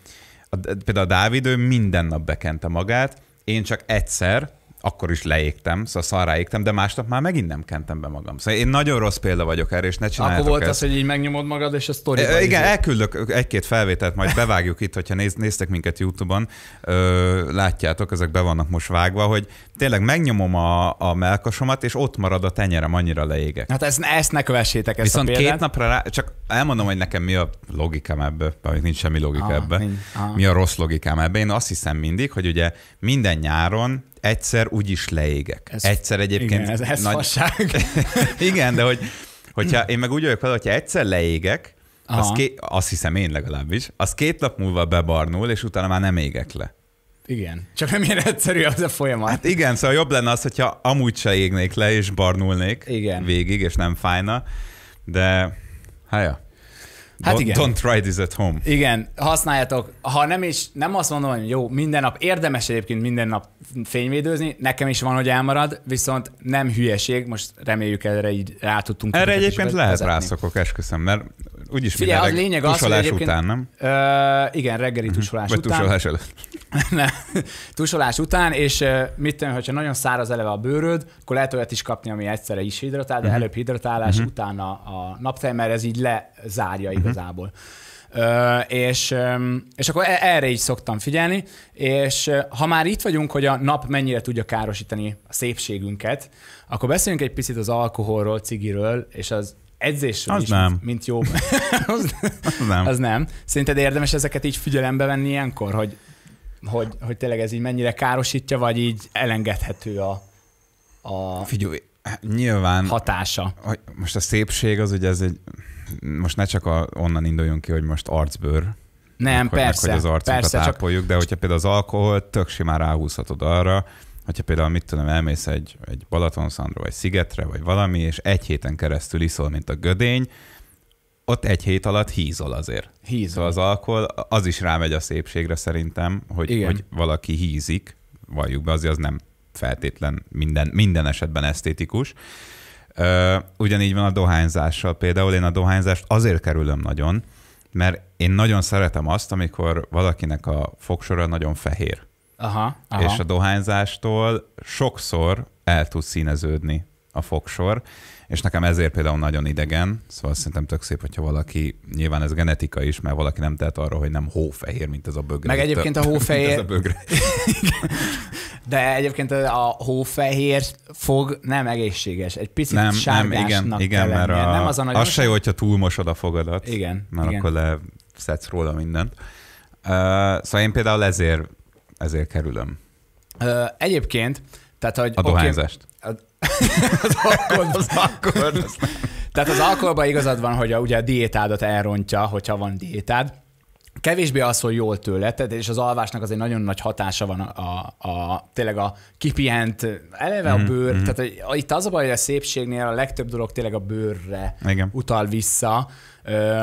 Például a Dávid, ő minden nap bekente magát, én csak egyszer, akkor is leégtem, szóval szarrá égtem, de másnap már megint nem kentem be magam. Szóval én nagyon rossz példa vagyok erre, és ne csináljátok Akkor volt ezt. az, hogy így megnyomod magad, és a sztori. Igen, is. elküldök egy-két felvételt, majd bevágjuk itt, hogyha néz, néztek minket YouTube-on, ö, látjátok, ezek be vannak most vágva, hogy tényleg megnyomom a, a melkasomat, és ott marad a tenyerem, annyira leégek. Hát ezt, ezt ne kövessétek, ezt Viszont a példát. két napra rá, csak elmondom, hogy nekem mi a logikám ebbe, vagy nincs semmi logika ah, ebbe. Nincs, ah. Mi a rossz logikám ebbe. Én azt hiszem mindig, hogy ugye minden nyáron egyszer úgyis leégek. Ez, egyszer egyébként... Igen, ez, ez nagy... (laughs) igen, de hogy, hogyha én meg úgy vagyok fel, hogyha egyszer leégek, az ké... azt hiszem én legalábbis, az két nap múlva bebarnul, és utána már nem égek le. Igen. Csak nem ilyen egyszerű az a folyamat. Hát igen, szóval jobb lenne az, hogyha amúgy se égnék le, és barnulnék igen. végig, és nem fájna. De, hát Hát don't, igen. Don't try this at home. Igen, használjátok. Ha nem is, nem azt mondom, hogy jó, minden nap, érdemes egyébként minden nap fényvédőzni, nekem is van, hogy elmarad, viszont nem hülyeség, most reméljük erre így rá tudtunk. Erre egyébként lehet vezetni. rászokok, esküszöm, mert úgyis Figyelj, az lényeg az, hogy egyébként, után, nem? Ö, igen, reggeli mhm. tusolás Vagy után. tusolás előtt. (laughs) nem, tusolás után, és mit tudom, hogyha nagyon száraz eleve a bőröd, akkor lehet olyat is kapni, ami egyszerre is hidratál, de uh-huh. előbb hidratálás, uh-huh. utána a napfej, mert ez így lezárja uh-huh. Igazából. Uh, és, és akkor e, erre is szoktam figyelni, és ha már itt vagyunk, hogy a nap mennyire tudja károsítani a szépségünket, akkor beszéljünk egy picit az alkoholról, cigiről, és az edzésről az is, nem. Mint, mint jó. (laughs) az, az, nem. az nem. Szerinted érdemes ezeket így figyelembe venni ilyenkor, hogy, hogy, hogy tényleg ez így mennyire károsítja, vagy így elengedhető a, a Figyelj, nyilván hatása? Hogy most a szépség az ugye ez egy, most ne csak a, onnan induljunk ki, hogy most arcbőr, nem, meg, persze. Meg, hogy az arcunkat persze, ápoljuk, csak... de hogyha például az alkohol tök simán ráhúzhatod arra, hogyha például mit tudom, elmész egy, egy Balatonszandra, vagy szigetre, vagy valami, és egy héten keresztül iszol, mint a gödény, ott egy hét alatt hízol azért. Hízol. Szóval az alkohol, az is rámegy a szépségre szerintem, hogy, Igen. hogy valaki hízik, valljuk be, azért az nem feltétlen minden, minden esetben esztétikus. Ugyanígy van a dohányzással. Például én a dohányzást azért kerülöm nagyon, mert én nagyon szeretem azt, amikor valakinek a fogsora nagyon fehér. Aha, aha. És a dohányzástól sokszor el tud színeződni a fogsor, és nekem ezért például nagyon idegen, szóval szerintem tök szép, hogyha valaki, nyilván ez genetika is, mert valaki nem tehet arra, hogy nem hófehér, mint ez a bögre. Meg egyébként a hófehér... (laughs) ez a bögre. (laughs) De egyébként a hófehér fog nem egészséges. Egy picit nem, nem, igen, igen, mert a, nem az, a nagyon... az se jó, hogyha túlmosod a fogadat. Igen. Mert igen. akkor leszedsz róla mindent. Uh, szóval én például ezért, ezért kerülöm. Ö, egyébként, tehát, hogy... A dohányzást. Okay, (laughs) az alkohol, Az alkohol, tehát az alkoholban igazad van, hogy a, ugye a diétádat elrontja, hogyha van diétád. Kevésbé az, hogy jól tőled, és az alvásnak azért nagyon nagy hatása van a, a, a tényleg a kipihent, eleve a bőr, mm-hmm. tehát a, itt az a baj, hogy a szépségnél a legtöbb dolog tényleg a bőrre Igen. utal vissza.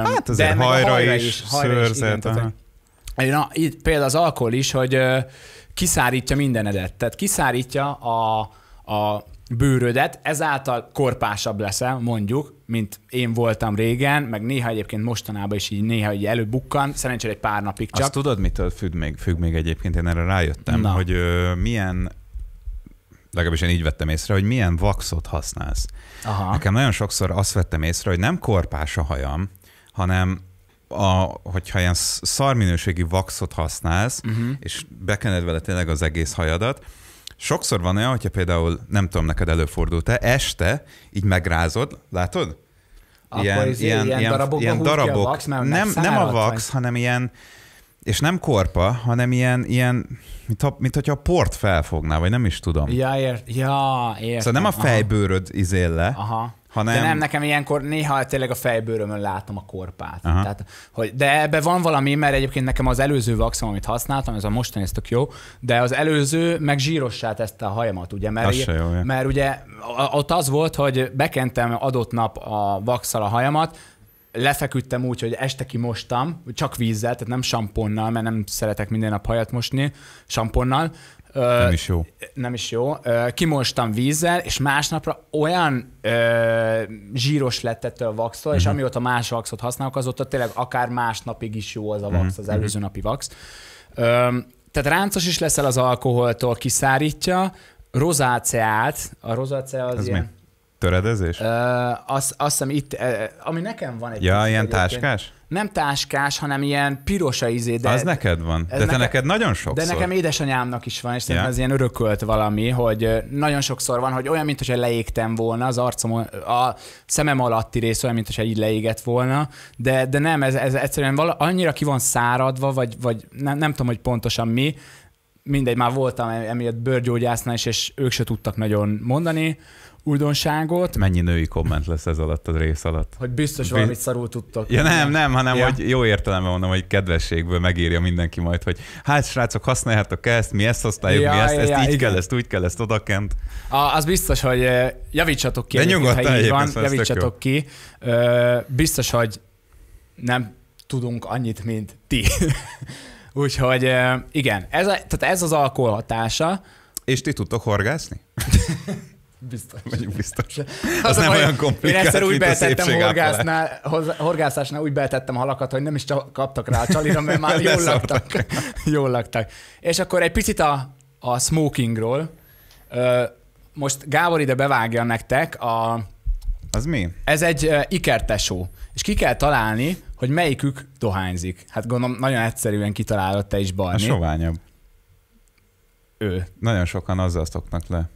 Hát azért a hajra, hajra is, hajra is, igen, tehát, Na, itt például az alkohol is, hogy kiszárítja mindenedet. Tehát kiszárítja a, a bőrödet, ezáltal korpásabb leszel, mondjuk, mint én voltam régen, meg néha egyébként mostanában is így néha így előbukkan, szerencsére egy pár napig csak. Azt tudod, mitől függ még, függ még egyébként? Én erre rájöttem, Na. hogy ö, milyen, legalábbis én így vettem észre, hogy milyen vaxot használsz. Aha. Nekem nagyon sokszor azt vettem észre, hogy nem korpás a hajam, hanem a, hogyha ilyen sz- szarminőségi vaxot használsz, uh-huh. és bekened vele tényleg az egész hajadat, sokszor van olyan, hogyha például, nem tudom, neked előfordult-e, este így megrázod, látod? Akkor izé ilyen darabokba húz ki a vax, nem, nem a vax, hanem ilyen, és nem korpa, hanem ilyen, ilyen mint, ha, mint hogyha a port felfognál, vagy nem is tudom. Ja, ért, ja, értem. Szóval nem a fejbőröd izél le, Aha. Hanem... De nem, nekem ilyenkor néha tényleg a fejbőrömön látom a korpát. Aha. Tehát, hogy, de ebbe van valami, mert egyébként nekem az előző vaxom, amit használtam, ez a mostani, ez tök jó, de az előző meg zsírossá tette a hajamat, ugye? Mert, Az se jó, mert ugye ott az volt, hogy bekentem adott nap a vaxal a hajamat, lefeküdtem úgy, hogy este kimostam, csak vízzel, tehát nem samponnal, mert nem szeretek minden nap hajat mosni, samponnal. Nem is jó. nem is jó. Kimostam vízzel, és másnapra olyan ö, zsíros lett ettől a vaxtól, Mhm. és amióta más vaxot használok, azóta tényleg akár másnapig is jó az a Mhm. vax, az előző napi vax. Ö, tehát ráncos is leszel az alkoholtól, kiszárítja, rozáceát, a rozácea az Ez ilyen... mi? Töredezés? Ö, azt, azt hiszem itt, ami nekem van egy Ja, ilyen táskás? Nem táskás, hanem ilyen pirosa izé, de... Az neked van. De te nekem- neked nagyon sokszor. De nekem édesanyámnak is van, és szerintem Ja. ez ilyen örökölt valami, hogy nagyon sokszor van, hogy olyan, mintha leégtem volna, az arcom, a szemem alatti rész olyan, mintha így leégett volna, de, de nem, ez, ez egyszerűen vala, annyira ki van száradva, vagy, vagy nem, nem tudom, hogy pontosan mi, mindegy, már voltam emiatt bőrgyógyásznál is, és ők se tudtak nagyon mondani újdonságot, Mennyi női komment lesz ez alatt a rész alatt? hogy biztos Bi- valamit szarul tudtok. Ja nem, nem, hanem Ja. hogy jó értelemben mondom, hogy kedvességből megírja mindenki majd, hogy hát srácok, használjátok ezt, mi ezt használjuk, Ja, mi ezt, ja, ezt ja, így igen. kell, ezt úgy kell, ezt odakent. A, az biztos, hogy ö, javítsatok ki, De nyugodtan ha így van, javítsatok ki. Ö, Biztos, hogy nem tudunk annyit, mint ti. (laughs) Úgyhogy ö, igen, ez, a, tehát ez az alkohol hatása. És ti tudtok horgászni? (laughs) Biztos. Vagyunk biztos. Az Az a nem baj, olyan Én komplikált, egyszer úgy a betettem horgásznál, horgászásnál úgy betettem halakat, hogy nem is csak kaptak rá a csalira, mert már (laughs) jól laktak. (laughs) jól laktak. És akkor egy picit a, a smokingról. Most Gábor ide bevágja nektek a, Az mi? Ez egy ikertesó, és ki kell találni, hogy melyikük dohányzik. Hát gondolom nagyon egyszerűen kitalálod te is, A Barni. soványabb. Ő. Nagyon sokan azzal szoknak le.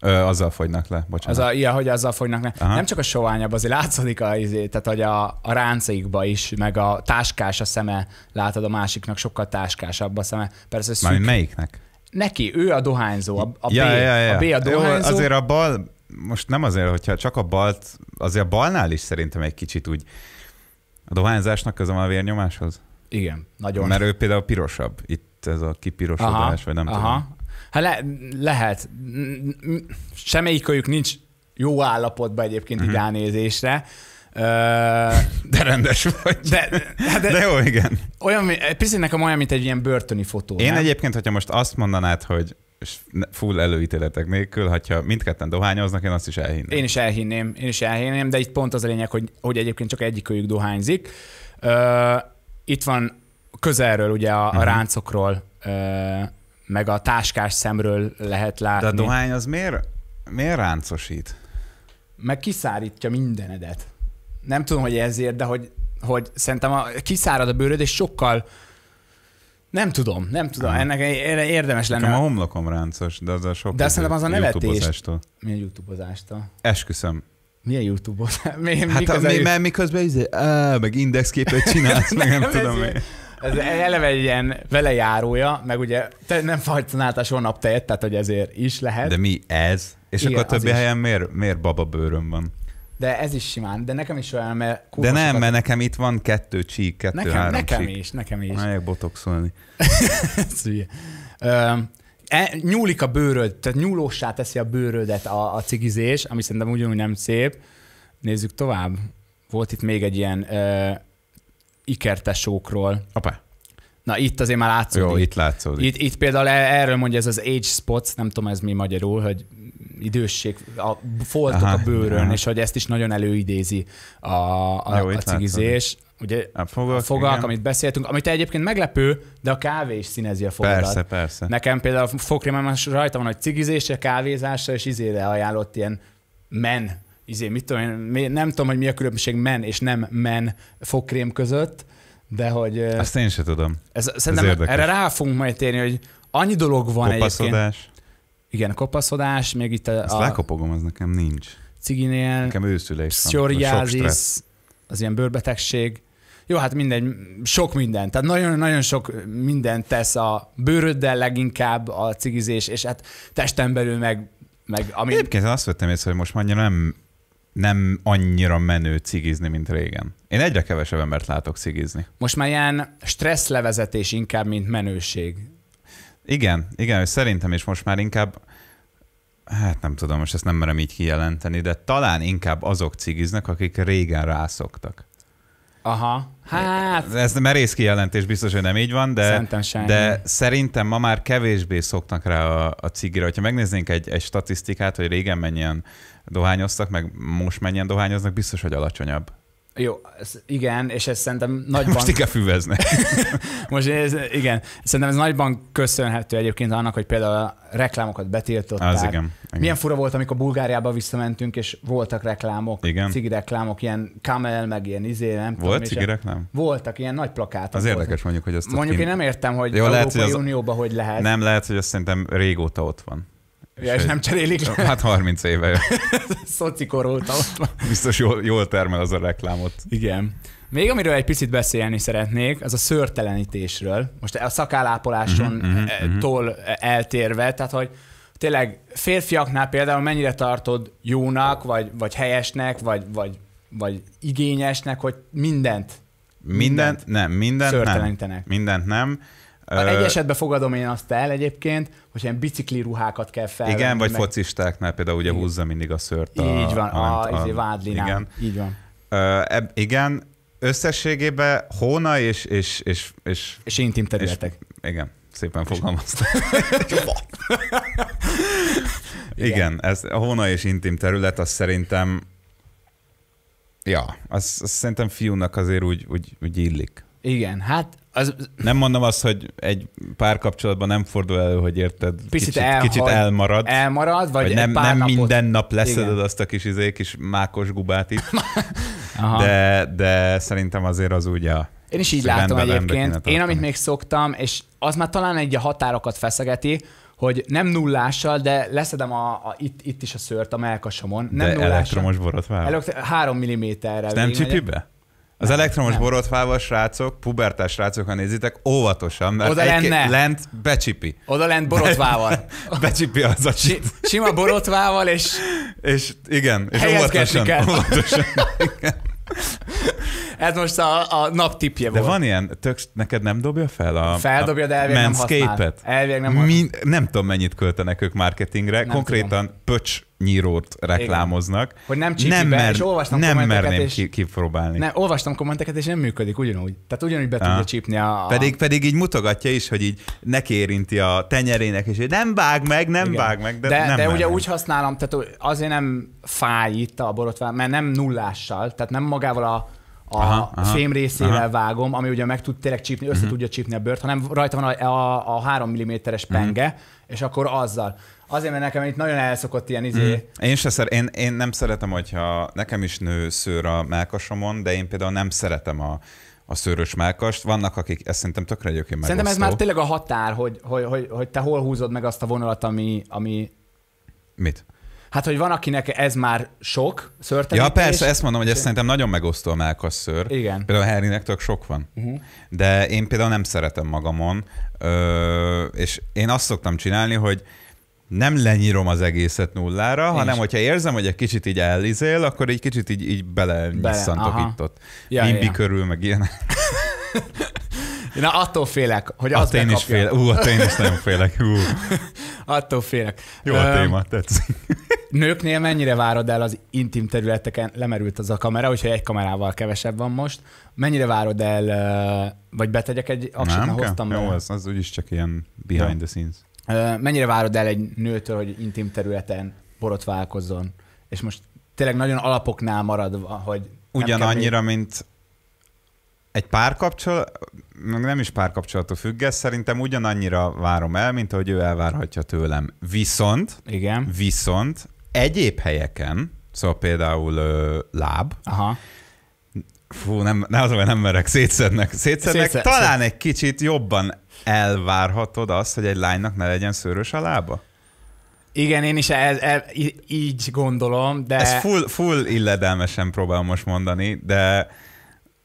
Ö, azzal fogynak le, bocsánat. Az a, ilyen, hogy azzal fognak ne. Aha. Nem csak a soványabb, azért látszik a, izé, tehát, hogy a, a ráncaikba is, meg a táskás a szeme, látod a másiknak sokkal táskásabb a szeme. Persze szűk. Mármint melyiknek? Neki, ő a dohányzó, a, a, ja, B, ja, ja. a B a Jó, dohányzó. azért a bal, most nem azért, hogyha csak a balt, azért a balnál is szerintem egy kicsit úgy a dohányzásnak van a vérnyomáshoz? Igen, nagyon. Mert ő például pirosabb. Itt ez a kipirosodás, vagy nem aha. tudom. Hát le, lehet. Semmelyikőjük nincs jó állapotban egyébként Mhm. uh-huh. így ránézésre. Ö, De rendes vagy. De, de, De jó, igen. olyan, picit nekem olyan, mint egy ilyen börtöni fotó. Én nem? egyébként, hogyha most azt mondanád, hogy full előítéletek nélkül, hogyha mindketten dohányoznak, én azt is elhinném. Én is elhinném, én is elhinném, de itt pont az a lényeg, hogy, hogy egyébként csak egyikőjük dohányzik. Itt van közelről ugye a, a Mhm. ráncokról, meg a táskás szemről lehet látni. De a dohány az miért, miért ráncosít? meg kiszárítja mindenedet. Nem tudom, hogy ezért, de hogy, hogy szerintem a, kiszárad a bőröd, és sokkal nem tudom, nem tudom. Aha. Ennek érdemes Nekem a lenne. homlokom ráncos, de az a sok De szerintem az a nevetés. YouTube-ozástól. Mi a YouTube-ozástól? Esküszöm. Milyen YouTube-ozás? (laughs) Mi, Hát mi mert miközben izé, á, meg indexképet csinálsz, (laughs) meg nem, Nem, tudom ez- mi. Ez eleve egy ilyen velejárója, meg ugye te nem használtál soha naptejet, tehát hogy ezért is lehet. De mi ez? És Igen, akkor a többi helyen miért, miért bababőröm van? De ez is simán, de nekem is olyan, mert De nem, sokat- mert nekem itt van kettő csík, kettő, nekem, három nekem csík. is, nekem is. Melyek botoxolni. (laughs) E, nyúlik a bőröd, tehát nyúlósá teszi a bőrödet a, a cigizés, ami szerintem ugyanúgy nem szép. Nézzük tovább. Volt itt még egy ilyen ikertesókról. Apa. Na itt azért már látszódik. Jó, itt látszódik. Itt, itt például e- erről mondja ez az age spots, nem tudom ez mi magyarul, hogy idősség, a foltok Aha, a bőrön, aha. és hogy ezt is nagyon előidézi a, a, Jó, a cigizés. Ugye A a fogak, fogak, igen. amit beszéltünk, amit egyébként meglepő, de a kávé is színezi a fogadat. Persze, persze. Nekem például a fogkrémem rajta van, hogy cigizésre, kávézásra, és izére ajánlott ilyen men, izé, mit tudom én, nem tudom, hogy mi a különbség men és nem men fogkrém között, de hogy Azt én sem tudom. ez, szerintem érdekes. erre rá fogunk majd térni, hogy annyi dolog van egyébként. Kopaszodás. Igen, kopaszodás, még itt Ezt a, a lekopogom, az nekem nincs. ciginél, Nekem őszülés van. Az ilyen bőrbetegség. Jó, hát mindegy, sok minden. Tehát nagyon-nagyon sok mindent tesz a bőröddel leginkább a cigizés, és hát testen belül meg, meg ami... Egyébként én azt vettem észre, hogy most már nem, nem annyira menő cigizni, mint régen. Én egyre kevesebb embert látok cigizni. Most már ilyen stresszlevezetés inkább, mint menőség. Igen, igen, és szerintem is most már inkább, hát nem tudom, most ezt nem merem így kijelenteni, de talán inkább azok cigiznek, akik régen rászoktak. Aha, hát Ez merész kijelentés, biztos, hogy nem így van, de, szerintem de szerintem ma már kevésbé szoknak rá a, a cigire. Ha megnéznénk egy, egy statisztikát, hogy régen mennyien dohányoztak, meg most mennyien dohányoznak, biztos, hogy alacsonyabb. Jó, ez, igen, és ez szerintem nagyban... Most inkább füveznek. (laughs) Most ez, igen, szerintem ez nagyban köszönhető egyébként annak, hogy például a reklámokat betiltották. Az igen. igen. Milyen fura volt, amikor Bulgáriába visszamentünk, és voltak reklámok, Igen. cigi reklámok, ilyen Camel, meg ilyen izé, nem tudom. Volt és cigi reklám? Voltak ilyen nagy plakátok. Az voltak. érdekes mondjuk, hogy azt Mondjuk én nem értem, hogy Jó, Jó, lehet, Európai hogy az- Unióban hogy lehet. Nem lehet, hogy azt szerintem régóta ott van. Ja, és hogy- nem cserélik le. Hát 30 éve. (laughs) Szocikor óta ott van. Biztos jól, jól termel az a reklámot. Igen. Még amiről egy picit beszélni szeretnék, az a szőrtelenítésről. Most a szakállápoláson Mhm, mhm, uh, mhm. tól eltérve, tehát hogy tényleg férfiaknál például mennyire tartod jónak, vagy, vagy helyesnek, vagy, vagy, vagy igényesnek, hogy mindent Mindent, nem, mindent nem. Mindent nem. A Ö, Egy esetben fogadom én azt el egyébként, hogy ilyen bicikli ruhákat kell felvenni. Igen, vagy meg- focistáknál például ugye Igen. húzza mindig a szőrt. A, Így van, a, a, a vádlinál. Igen. Így van. Ö, eb, igen, összességében hóna és, és, és, és, És intim területek. igen, szépen fogalmaztam. (laughs) igen, ez a hóna és intim terület, az szerintem Ja, az, az szerintem fiúnak azért úgy, úgy, úgy illik. Igen, hát az, Nem mondom azt, hogy egy párkapcsolatban nem fordul elő, hogy érted, Picit kicsit, elhagy- kicsit elmarad. elmarad, vagy vagy nem, pár nem napot... minden nap leszeded Igen. azt a kis, izé, kis mákos gubát itt, (laughs) Aha. de, de szerintem azért az úgy a... Én is így látom rendben egyébként. Én, amit még szoktam, és az már talán egy a határokat feszegeti, hogy nem nullással, de leszedem a, a, itt, itt is a szőrt a melkasomon. Nem de nullással. elektromos borotvával. Elok- három milliméterrel. És nem végigmegyek. Az elektromos Nem. borotvával srácok, pubertás srácok, ha nézitek, óvatosan, mert Oda egy- lenne. lent becsipi. Oda lent borotvával. (laughs) Becsipi az a Si, sima borotvával, és És igen, és óvatosan. kell. óvatosan. (laughs) ez most a, a nap tipje De volt. van ilyen, tök, neked nem dobja fel a Feldobja, de elvileg nem használ. Elvileg nem használ. Min, nem tudom, mennyit költenek ők marketingre, Nem konkrétan pöcs nyírót reklámoznak. Hogy nem csipi be, és olvastam nem kommenteket, merném és- ki, kipróbálni. Nem, olvastam kommenteket, és nem működik ugyanúgy. Tehát ugyanúgy be tudja csípni a... Pedig, pedig így mutogatja is, hogy így neki érinti a tenyerének, és hogy nem vág meg, nem Igen. vág meg, de, de, nem de ugye úgy használom, tehát azért nem fáj itt a borotvál, mert nem nullással, tehát nem magával a, a Aha, aha, fém részével aha. vágom, ami ugye meg tud tényleg csípni, össze Mhm. tudja csípni a bőrt, hanem rajta van a, a, a 3 mm-es penge, és akkor azzal. Azért, mert nekem itt nagyon elszokott ilyen izé, Mm. Én, se szer- én, én nem szeretem, hogyha nekem is nő szőr a melkasomon, de én például nem szeretem a, a szőrös melkast. Vannak, akik ezt szerintem tökre egyébként Szerintem ez már tényleg a határ, hogy, hogy, hogy, hogy te hol húzod meg azt a vonalat, ami, ami Mit? Hát, hogy van, akinek ez már sok szörtenítés. Ja, persze, ezt mondom, hogy ez szerintem nagyon megosztó a melkas szőr. Igen. Például Harrynek tök sok van. Uh-huh. De én például nem szeretem magamon, ö, és én azt szoktam csinálni, hogy nem lenyírom az egészet nullára, én hanem is. hogyha érzem, hogy egy kicsit így elizél, akkor egy kicsit így, így bele, bele itt-ott. Ja, Bimbi ja. körül, meg ilyen. (laughs) Én attól félek, hogy azt én is félek. Ú, attól én is nagyon félek. Ú. (laughs) attól félek. Jó a téma, tetszik. (laughs) Nőknél mennyire várod el az intim területeken, lemerült az a kamera, hogyha egy kamerával kevesebb van most, mennyire várod el, vagy betegyek egy aksit, Nem, hoztam Jó, az, az úgyis csak ilyen behind the scenes. Mennyire várod el egy nőtől, hogy intim területen borotválkozzon? És most tényleg nagyon alapoknál marad, hogy... Ugyanannyira, mint egy párkapcsolat, nem is párkapcsolattól függ ez, szerintem ugyanannyira várom el, mint ahogy ő elvárhatja tőlem. Viszont, Igen. viszont egyéb helyeken, szóval például ö, láb, Aha. Fú, nem, ne az, hogy nem merek, szétszednek. Szétszednek, Szétszed, talán szétszed. egy kicsit jobban elvárhatod azt, hogy egy lánynak ne legyen szőrös a lába? Igen, én is el, el, így gondolom, de... Ez full, full illedelmesen próbálom most mondani, de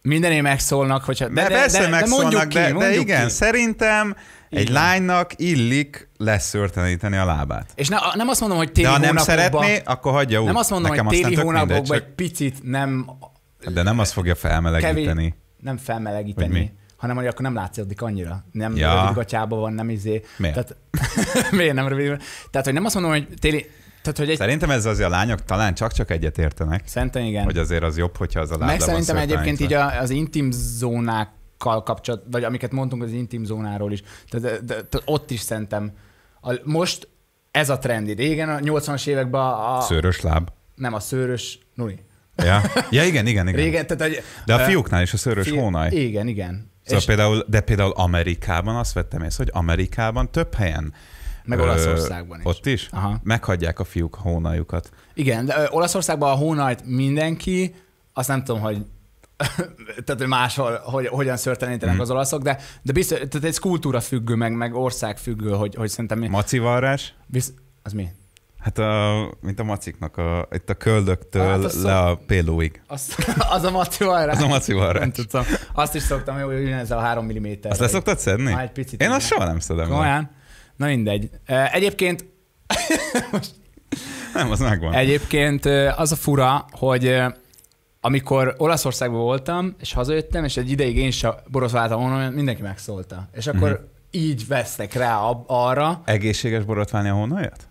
Mindené megszólnak, hogyha... De, de, persze de, megszólnak, de, de, de igen, ki. szerintem egy igen. lánynak illik leszörteníteni a lábát. És ne, nem azt mondom, hogy téli De ha nem szeretné, akkor hagyja úgy. Nem azt mondom, Nekem hogy téli hónapokban csak... egy picit nem... De nem azt fogja felmelegíteni. Kevés, nem felmelegíteni hanem hogy akkor nem látszik annyira. Nem ja. rövid gatyában van, nem izé. Miért? Tehát, (laughs) miért nem rövid? Tehát, hogy nem azt mondom, hogy téli, tehát, hogy egy... Szerintem ez azért a lányok talán csak-csak egyet értenek. Szerintem igen. Hogy azért az jobb, hogyha az a lábla Meg szerintem egyébként így az intim zónákkal kapcsolat, vagy amiket mondtunk az intim zónáról is, tehát, de, de, ott is szerintem a, most ez a trendi. Régen a 80-as években a... Szőrös láb. Nem, a szőrös nuli. Ja, ja igen, igen, igen. Régen, tehát, hogy, de a fiúknál is a szőrös fi... hónaj. Igen, igen. Szóval és... például, de például Amerikában azt vettem észre, hogy Amerikában több helyen meg Olaszországban is. Ott is? Aha. Meghagyják a fiúk hónajukat. Igen, de Olaszországban a hónajt mindenki, azt nem tudom, hogy (laughs) tehát hogy máshol hogy, hogyan szörtelenítenek mm. az olaszok, de, de biztos, tehát ez kultúra függő, meg, meg ország függő, hogy, hogy szerintem mi... Macivarrás? Bizt, az mi? Hát a, mint a maciknak, a, itt a köldöktől hát le a pélóig. Az, (laughs) az a macivarrás. Az a macivarrás. Nem tudtam. Azt is szoktam, hogy ezzel a három mm. Azt le szoktad szedni? Már egy picit. Én azt soha nem szedem. Komolyan? Na mindegy. Egyébként... (laughs) Most... Nem, az megvan. Egyébként az a fura, hogy amikor Olaszországban voltam, és hazajöttem, és egy ideig én is borotváltam onnan, mindenki megszólta. És akkor mm-hmm. így vesztek rá arra. Egészséges borotválni a honnolyat?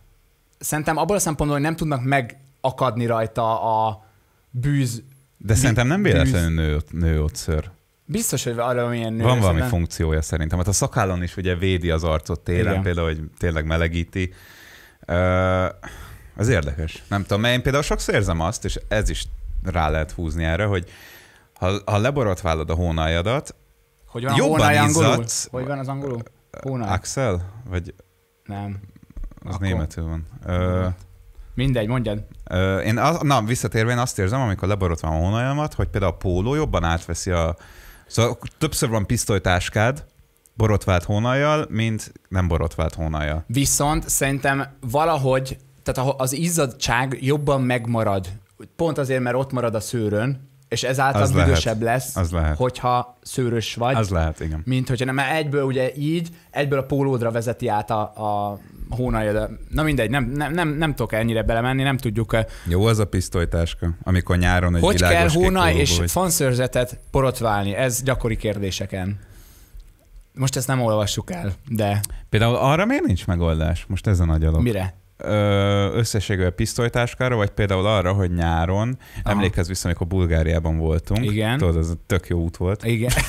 Szerintem abból a szempontból, hogy nem tudnak megakadni rajta a bűz. De szerintem nem véletlenül nő, nő ott ször. Biztos, hogy arra milyen nő. Van valami szerintem... funkciója szerintem. Hát a szakállon is ugye védi az arcot télen, Igen. például, hogy tényleg melegíti. Uh, az érdekes. Nem tudom, mert én például sokszor érzem azt, és ez is rá lehet húzni erre, hogy ha, ha leborotválod a hónaljadat, hogy van jobban izzadsz. Hogy van az angolul? Hónal. Axel? Vagy... Nem. Az Akkor... németül van. Uh, Mindegy, mondjad. Uh, én, na, visszatérve én azt érzem, amikor leborotválom a hónaljamat, hogy például a póló jobban átveszi a, Szóval többször van pisztolytáskád, borotvált hónajjal, mint nem borotvált hónajjal. Viszont szerintem valahogy, tehát az izzadság jobban megmarad. Pont azért, mert ott marad a szőrön, és ezáltal az büdösebb lehet. lesz, az lehet. hogyha szőrös vagy. Az lehet, igen. Mint hogyha nem, mert egyből ugye így, egyből a pólódra vezeti át a, a hónalja. Na mindegy, nem, nem, nem, nem tudok ennyire belemenni, nem tudjuk. Jó az a pisztolytáska, amikor nyáron egy Hogy kell hónaj és vagy... fanszörzetet porotválni? Ez gyakori kérdéseken. Most ezt nem olvassuk el, de... Például arra miért nincs megoldás? Most ez a nagy alap. Mire? Összességűen pisztolytáskára, vagy például arra, hogy nyáron, Aha. emlékezz vissza, amikor Bulgáriában voltunk. Igen. Tudod, ez tök jó út volt. Igen. (laughs)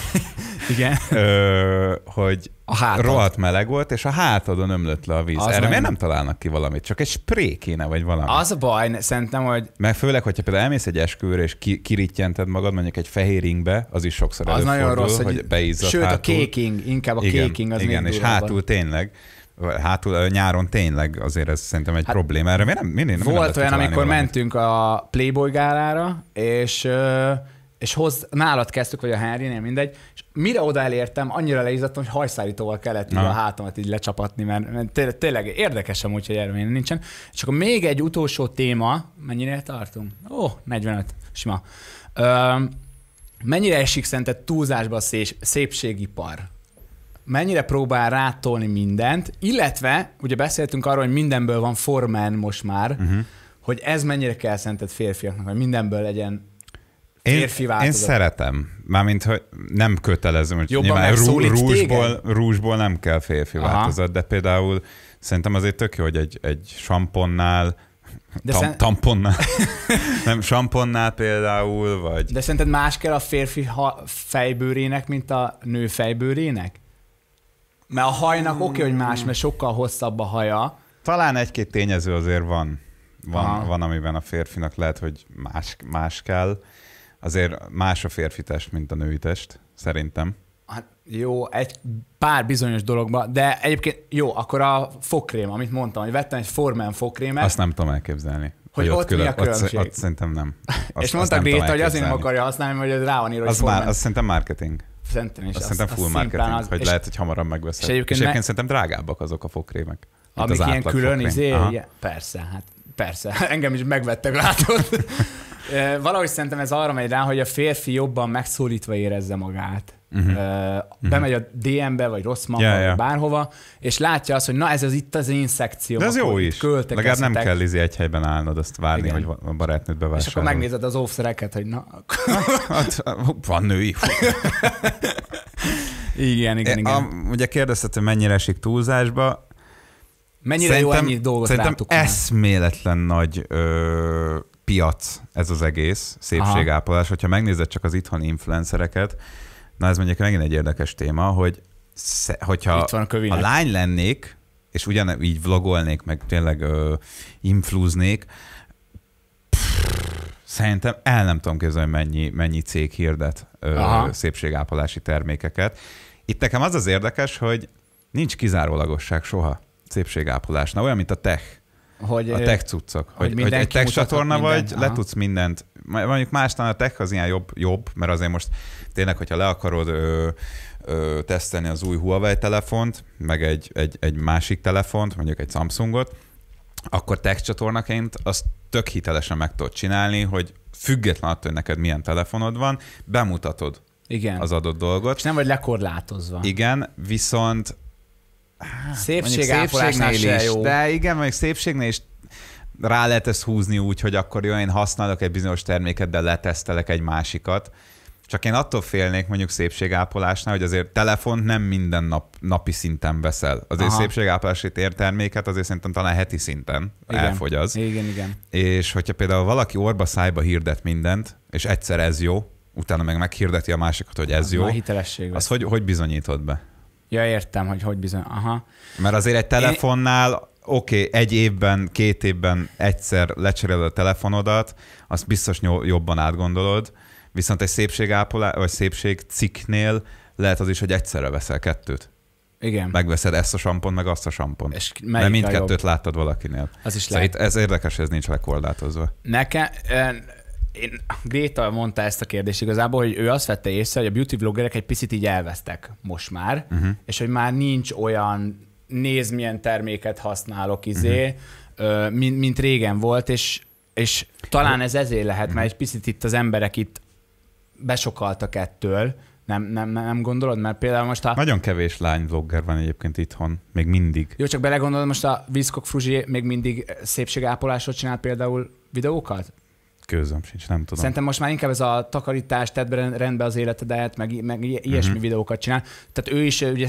Igen. Ö, hogy a hátad. rohadt meleg volt, és a hátadon ömlött le a víz. Az Erre nem... miért nem találnak ki valamit? Csak egy spré kéne, vagy valami. Az a baj, szerintem, hogy... Meg főleg, hogyha például elmész egy esküvőre, és ki, kirítjented magad mondjuk egy fehér ingbe, az is sokszor az előfordul, nagyon rossz, hogy, hogy beizzad Sőt, hátul. a kéking, inkább a igen, kéking az Igen, és hátul tényleg hátul nyáron tényleg azért ez szerintem egy hát probléma. Erre miért nem, miért nem Volt olyan, amikor valamit? mentünk a Playboy gálára, és és hoz, nálad kezdtük, vagy a Henrynél, mindegy, és mire oda elértem, annyira leizzadtam, hogy hajszárítóval kellett így a hátamat így lecsapatni, mert, mert tényleg, tényleg érdekes amúgy, hogy erről nincsen. És akkor még egy utolsó téma, mennyire tartunk? Ó, 45, sima. Ö, mennyire esik szerinted túlzásba a szépségipar? Mennyire próbál rátolni mindent, illetve ugye beszéltünk arról, hogy mindenből van formán most már, uh-huh. hogy ez mennyire kell szerinted férfiaknak, hogy mindenből legyen Én, férfi én változat. szeretem. Mármint, hogy nem kötelező, hogy Jobban nyilván rú, rúzsból, rúzsból nem kell férfi Aha. változat, de például szerintem azért tök jó, hogy egy, egy samponnál, De tam, szen- tamponnál, (laughs) nem, samponnál például, vagy De szerinted más kell a férfi ha- fejbőrének, mint a nő fejbőrének? Mert a hajnak oké, okay, hogy más, mert sokkal hosszabb a haja. talán egy-két tényező azért van, van, Aha. van amiben a férfinak lehet, hogy más, más kell. Azért más a férfi test, mint a női test, szerintem. Hát jó, egy pár bizonyos dologban, de egyébként jó, akkor a fogkrém, amit mondtam, hogy vettem egy Forman fogkrémet, Azt nem tudom elképzelni. Hogy ott mi a ott, különbség? ott, szerintem nem. (laughs) Azt, és mondta Gréta, hogy azért nem akarja használni, mert hogy rá van írva, hogy Az, már, Forman. az szerintem marketing. Szerintem is. Azt szerintem full marketing, az, hogy lehet, hogy hamarabb megveszed. és egyébként és egyébként szerintem drágábbak azok a fogkrémek. mint Amik az ilyen külön, izé, persze, hát persze. (laughs) Engem is megvettek, látod. (laughs) (laughs) Valahogy szerintem ez arra megy rá, hogy a férfi jobban megszólítva érezze magát. Uh-huh. Bemegy a DM-be, vagy rossz. Ja, yeah, yeah. bárhova, és látja azt, hogy na ez az itt az én szekcióm. De ez jó is. Legalább nem kell izi egy helyben állnod, azt várni, Igen. hogy a barátnőt És akkor bevásárol. megnézed az óvszereket, hogy na. (laughs) Hát, van női. (laughs) igen, igen, igen. A, ugye kérdezted, hogy mennyire esik túlzásba. Mennyire jó ennyi dolgot szerintem rátok már. eszméletlen nagy ö, piac ez az egész szépségápolás. Hogyha megnézed csak az itthoni influencereket, na ez mondjuk megint egy érdekes téma, hogy hogyha a kövinek. lány lennék, és ugyanígy vlogolnék, meg tényleg ö, inflúznék, Szerintem el nem tudom képzelni, mennyi, mennyi cég hirdet ö, Aha. szépségápolási termékeket. Itt nekem az az érdekes, hogy nincs kizárólagosság soha szépségápolásnál, olyan, mint a tech, hogy, a tech cuccok. Hogy, hogy, egy mindenki tech csatorna vagy, mindent. le Aha. tudsz mindent. Mondjuk másnál a tech az ilyen jobb, jobb, mert azért most tényleg, hogyha le akarod ö, ö, tesztelni az új Huawei telefont, meg egy, egy, egy másik telefont, mondjuk egy Samsungot, akkor tech csatornaként azt tök hitelesen meg tudod csinálni, hogy független attól, hogy neked milyen telefonod van, bemutatod igen. az adott dolgot. És nem vagy lekorlátozva. Igen, viszont mondjuk Szépségápolásnál se is, jó. de igen, mondjuk szépségnél is rá lehet ezt húzni úgy, hogy akkor jó, én használok egy bizonyos terméket, de letesztelek egy másikat. Csak én attól félnék mondjuk szépségápolásnál, hogy azért telefont nem minden nap, napi szinten veszel. Azért Aha. szépségápolási terméket azért szerintem talán heti szinten Igen. elfogyaz. Igen, igen. És hogyha például valaki orba szájba hirdet mindent, és egyszer ez jó, utána meg meghirdeti a másikat, hogy ez Az jó, hitelesség az... hogy, hogy bizonyítod be? Ja, értem, hogy hogy bizony. Aha. Mert azért egy telefonnál, oké, okay, egy évben, két évben egyszer lecseréled a telefonodat, azt biztos jobban átgondolod, viszont egy szépségápolás, vagy szépségcikknél lehet az is, hogy egyszerre veszel kettőt. Igen. Megveszed ezt a sampont, meg azt a sampont. És Mert mindkettőt jobb? láttad valakinél. Az is Szóval lehet. itt ez érdekes, hogy ez nincs lekorlátozva. Nekem, én, Gréta mondta ezt a kérdést igazából, hogy ő azt vette észre, hogy a beauty vloggerek egy picit így elvesztek most már, uh-huh. és hogy már nincs olyan nézd milyen terméket használok izé, uh-huh. mint, mint régen volt, és, és talán ez ezért lehet, mert egy picit itt az emberek itt besokaltak ettől, nem, nem, nem gondolod? Mert például most a... Nagyon kevés lány vlogger van egyébként itthon, még mindig. Jó, csak belegondolod, most a Viszkok Fruzsi még mindig szépségápolásot csinál például videókat? Kőzöm sincs, nem tudom. Szerintem most már inkább ez a takarítás, tedd be rendbe az életedet, meg, meg ilyesmi uh-huh. videókat csinál. Tehát ő is ugye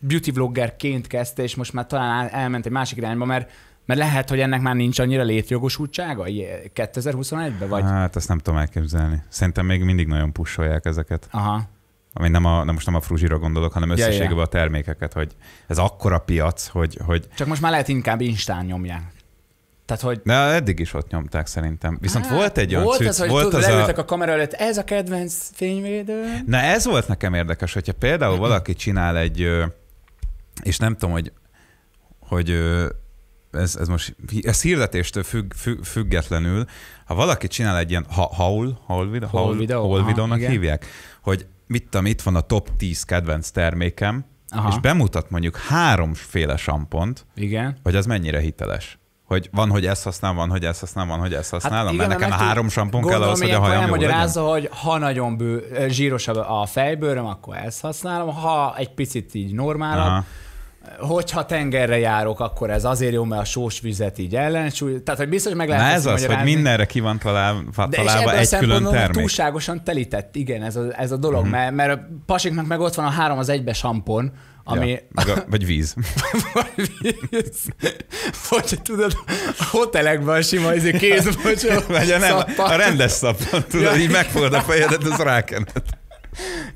beauty vloggerként kezdte, és most már talán el- elment egy másik irányba, mert, mert lehet, hogy ennek már nincs annyira létjogosultsága ilyen 2021-ben, vagy? Hát ezt nem tudom elképzelni. Szerintem még mindig nagyon pusolják ezeket. Aha. Ami nem, a, nem most nem a fruzsira gondolok, hanem Ja, ja. összességében a termékeket, hogy ez akkora piac, hogy, hogy Csak most már lehet inkább Instán nyomják. Tehát, hogy de eddig is ott nyomták szerintem. Viszont Á, volt egy olyan volt cucc, az, hogy volt tudod, az a... a kamera előtt, ez a kedvenc fényvédő. Na ez volt nekem érdekes, hogyha például (clears throat) valaki csinál egy, és nem tudom, hogy, hogy ez, ez most ez hirdetéstől függ, függ, függetlenül, ha valaki csinál egy ilyen ha, haul, haul, Haul haul, videó, haul aha, videónak igen. hívják, hogy mit tudom, itt van a top 10 kedvenc termékem, Aha. és bemutat mondjuk háromféle sampont, Igen. hogy az mennyire hiteles. Hogy van, hogy ezt használ, van, hogy ezt használ, van, hogy ezt használom, hát igen, mert nekem három sampon kell ahhoz, hogy a hajam jó legyen. elmagyarázza, hogy ha nagyon bő, zsírosabb a fejbőröm, akkor ezt használom, ha egy picit így normálabb, Aha. Hogyha tengerre járok, akkor ez azért jó, mert a sós vizet így ellensúly. Tehát, hogy biztos meg lehet Na ez az, hogy mindenre ki van találva, De találva egy külön termék. túlságosan telített, igen, ez a, ez a dolog, Mhm. mm-hmm. mert, mert a pasiknak meg ott van a három az egybe sampon, ami... Ja, meg a, vagy víz. (laughs) Vagy tudod, a hotelekben sima izé kézmocsó. (laughs) Vagy a, nem, szappan. a rendes szappan, tudod, Ja. így megfogod a fejedet, az rákened.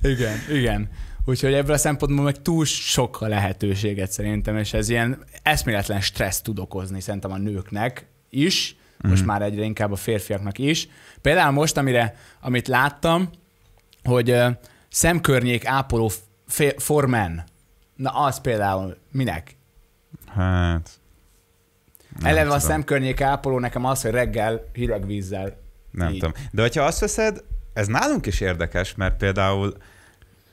Igen, igen. Úgyhogy ebből a szempontból meg túl sok a lehetőséget szerintem, és ez ilyen eszméletlen stressz tud okozni szerintem a nőknek is, most Mhm. már egyre inkább a férfiaknak is. Például most, amire, amit láttam, hogy uh, szemkörnyék ápoló f- for men. Na az például minek? Hát... nem Eleve a szemkörnyék ápoló nekem az, hogy reggel hideg vízzel. Nem így. tudom. De hogyha azt veszed, ez nálunk is érdekes, mert például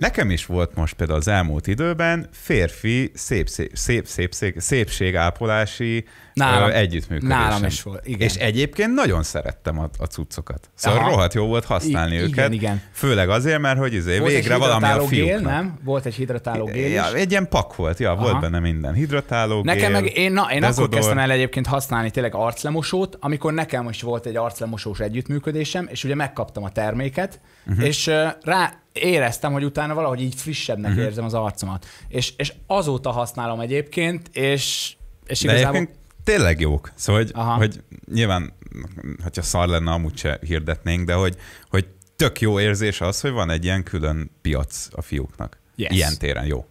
nekem is volt most például az elmúlt időben férfi szép, szép, szép, szép, szép szépségápolási Nálam- ö, együttműködésem. nálam is volt, igen. És egyébként nagyon szerettem a, a cuccokat. Szóval Aha. rohadt jó volt használni I- őket. igen. Főleg azért, mert hogy izé, Volt végre valami a fiúknak. gél, nem? Volt egy hidratáló gél is. Ja, egy ilyen pak volt, ja, volt Aha. benne minden. Hidratáló Nekem gél, meg, én, na, én akkor dezodor. kezdtem el egyébként használni tényleg arclemosót, amikor nekem is volt egy arclemosós együttműködésem, és ugye megkaptam a terméket, uh-huh. és uh, rá éreztem, hogy utána valahogy így frissebbnek uh-huh. érzem az arcomat. És, és azóta használom egyébként, és, és De igazából... egyébként tényleg jók. Szóval, hogy, Aha. hogy nyilván, hogyha szar lenne, amúgy se hirdetnénk, de hogy, hogy tök jó érzés az, hogy van egy ilyen külön piac a fiúknak. Yes. Ilyen téren jó.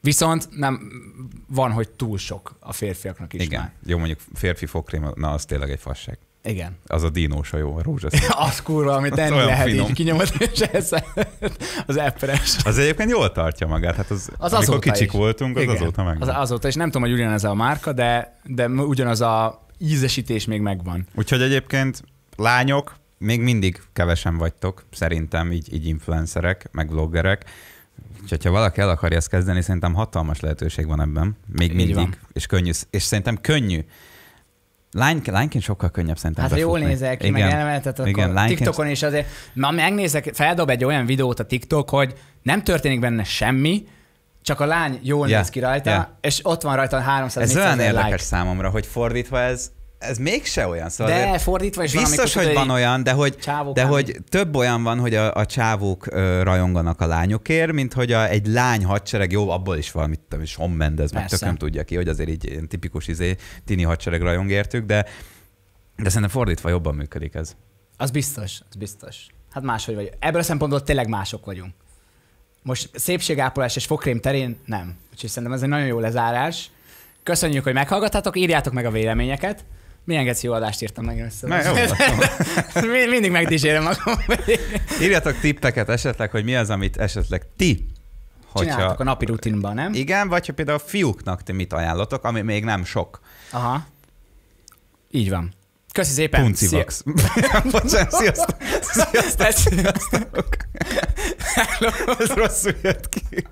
Viszont nem van, hogy túl sok a férfiaknak is Igen. már. Jó, mondjuk férfi fogkrém, na az tényleg egy fasság. Igen. Az a dinós a jó, a rózsaszín. (laughs) Az kurva, amit enni olyan lehet finom. így kinyomod, és ez (laughs) az epres. Az egyébként jól tartja magát. Hát az, Az amikor kicsik is. voltunk, az Igen. azóta meg. Az azóta, és nem tudom, hogy ugyanez a márka, de, de ugyanaz a ízesítés még megvan. Úgyhogy egyébként lányok, még mindig kevesen vagytok, szerintem így, így influencerek, meg vloggerek. Úgyhogy ha valaki el akarja ezt kezdeni, szerintem hatalmas lehetőség van ebben. Még Így mindig. van. És könnyű. És szerintem könnyű. Lány, lányként sokkal könnyebb szerintem Hát ha jól befutni. nézel ki, Igen. meg elemetet, akkor Igen, lányként- TikTokon is azért, ma megnézek, feldob egy olyan videót a TikTok, hogy nem történik benne semmi, csak a lány jól Ja, néz ki rajta, ja. és ott van rajta 300 Ez olyan érdekes like. számomra, hogy fordítva ez, ez mégse olyan. Szóval De fordítva is Biztos, hogy van olyan, de hogy, de hogy több olyan van, hogy a, a csávók ö, rajonganak a lányokért, mint hogy a, egy lány hadsereg, jó, abból is van, mit tudom, Shawn Mendes, meg Persze. tököm tudja ki, hogy azért így ilyen tipikus izé, tini hadsereg rajong értük, de, de szerintem fordítva jobban működik ez. Az biztos, az biztos. Hát máshogy vagy. Ebből a szempontból tényleg mások vagyunk. Most szépségápolás és fogkrém terén nem. Úgyhogy szerintem ez egy nagyon jó lezárás. Köszönjük, hogy meghallgattatok, írjátok meg a véleményeket. Milyen geci jó adást írtam meg össze. Na, jó, (laughs) Mi- Mindig megdísérem magam. Írjatok tippeket esetleg, hogy mi az, amit esetleg ti, Csináltak a napi rutinban, nem? igen, vagy ha például a fiúknak ti mit ajánlotok, ami még nem sok. Aha. Így van. Köszi szépen. Puncivax. (laughs) Bocsánat, sziasztok. (laughs) Szia- Sziasztok. Ez rosszul jött ki.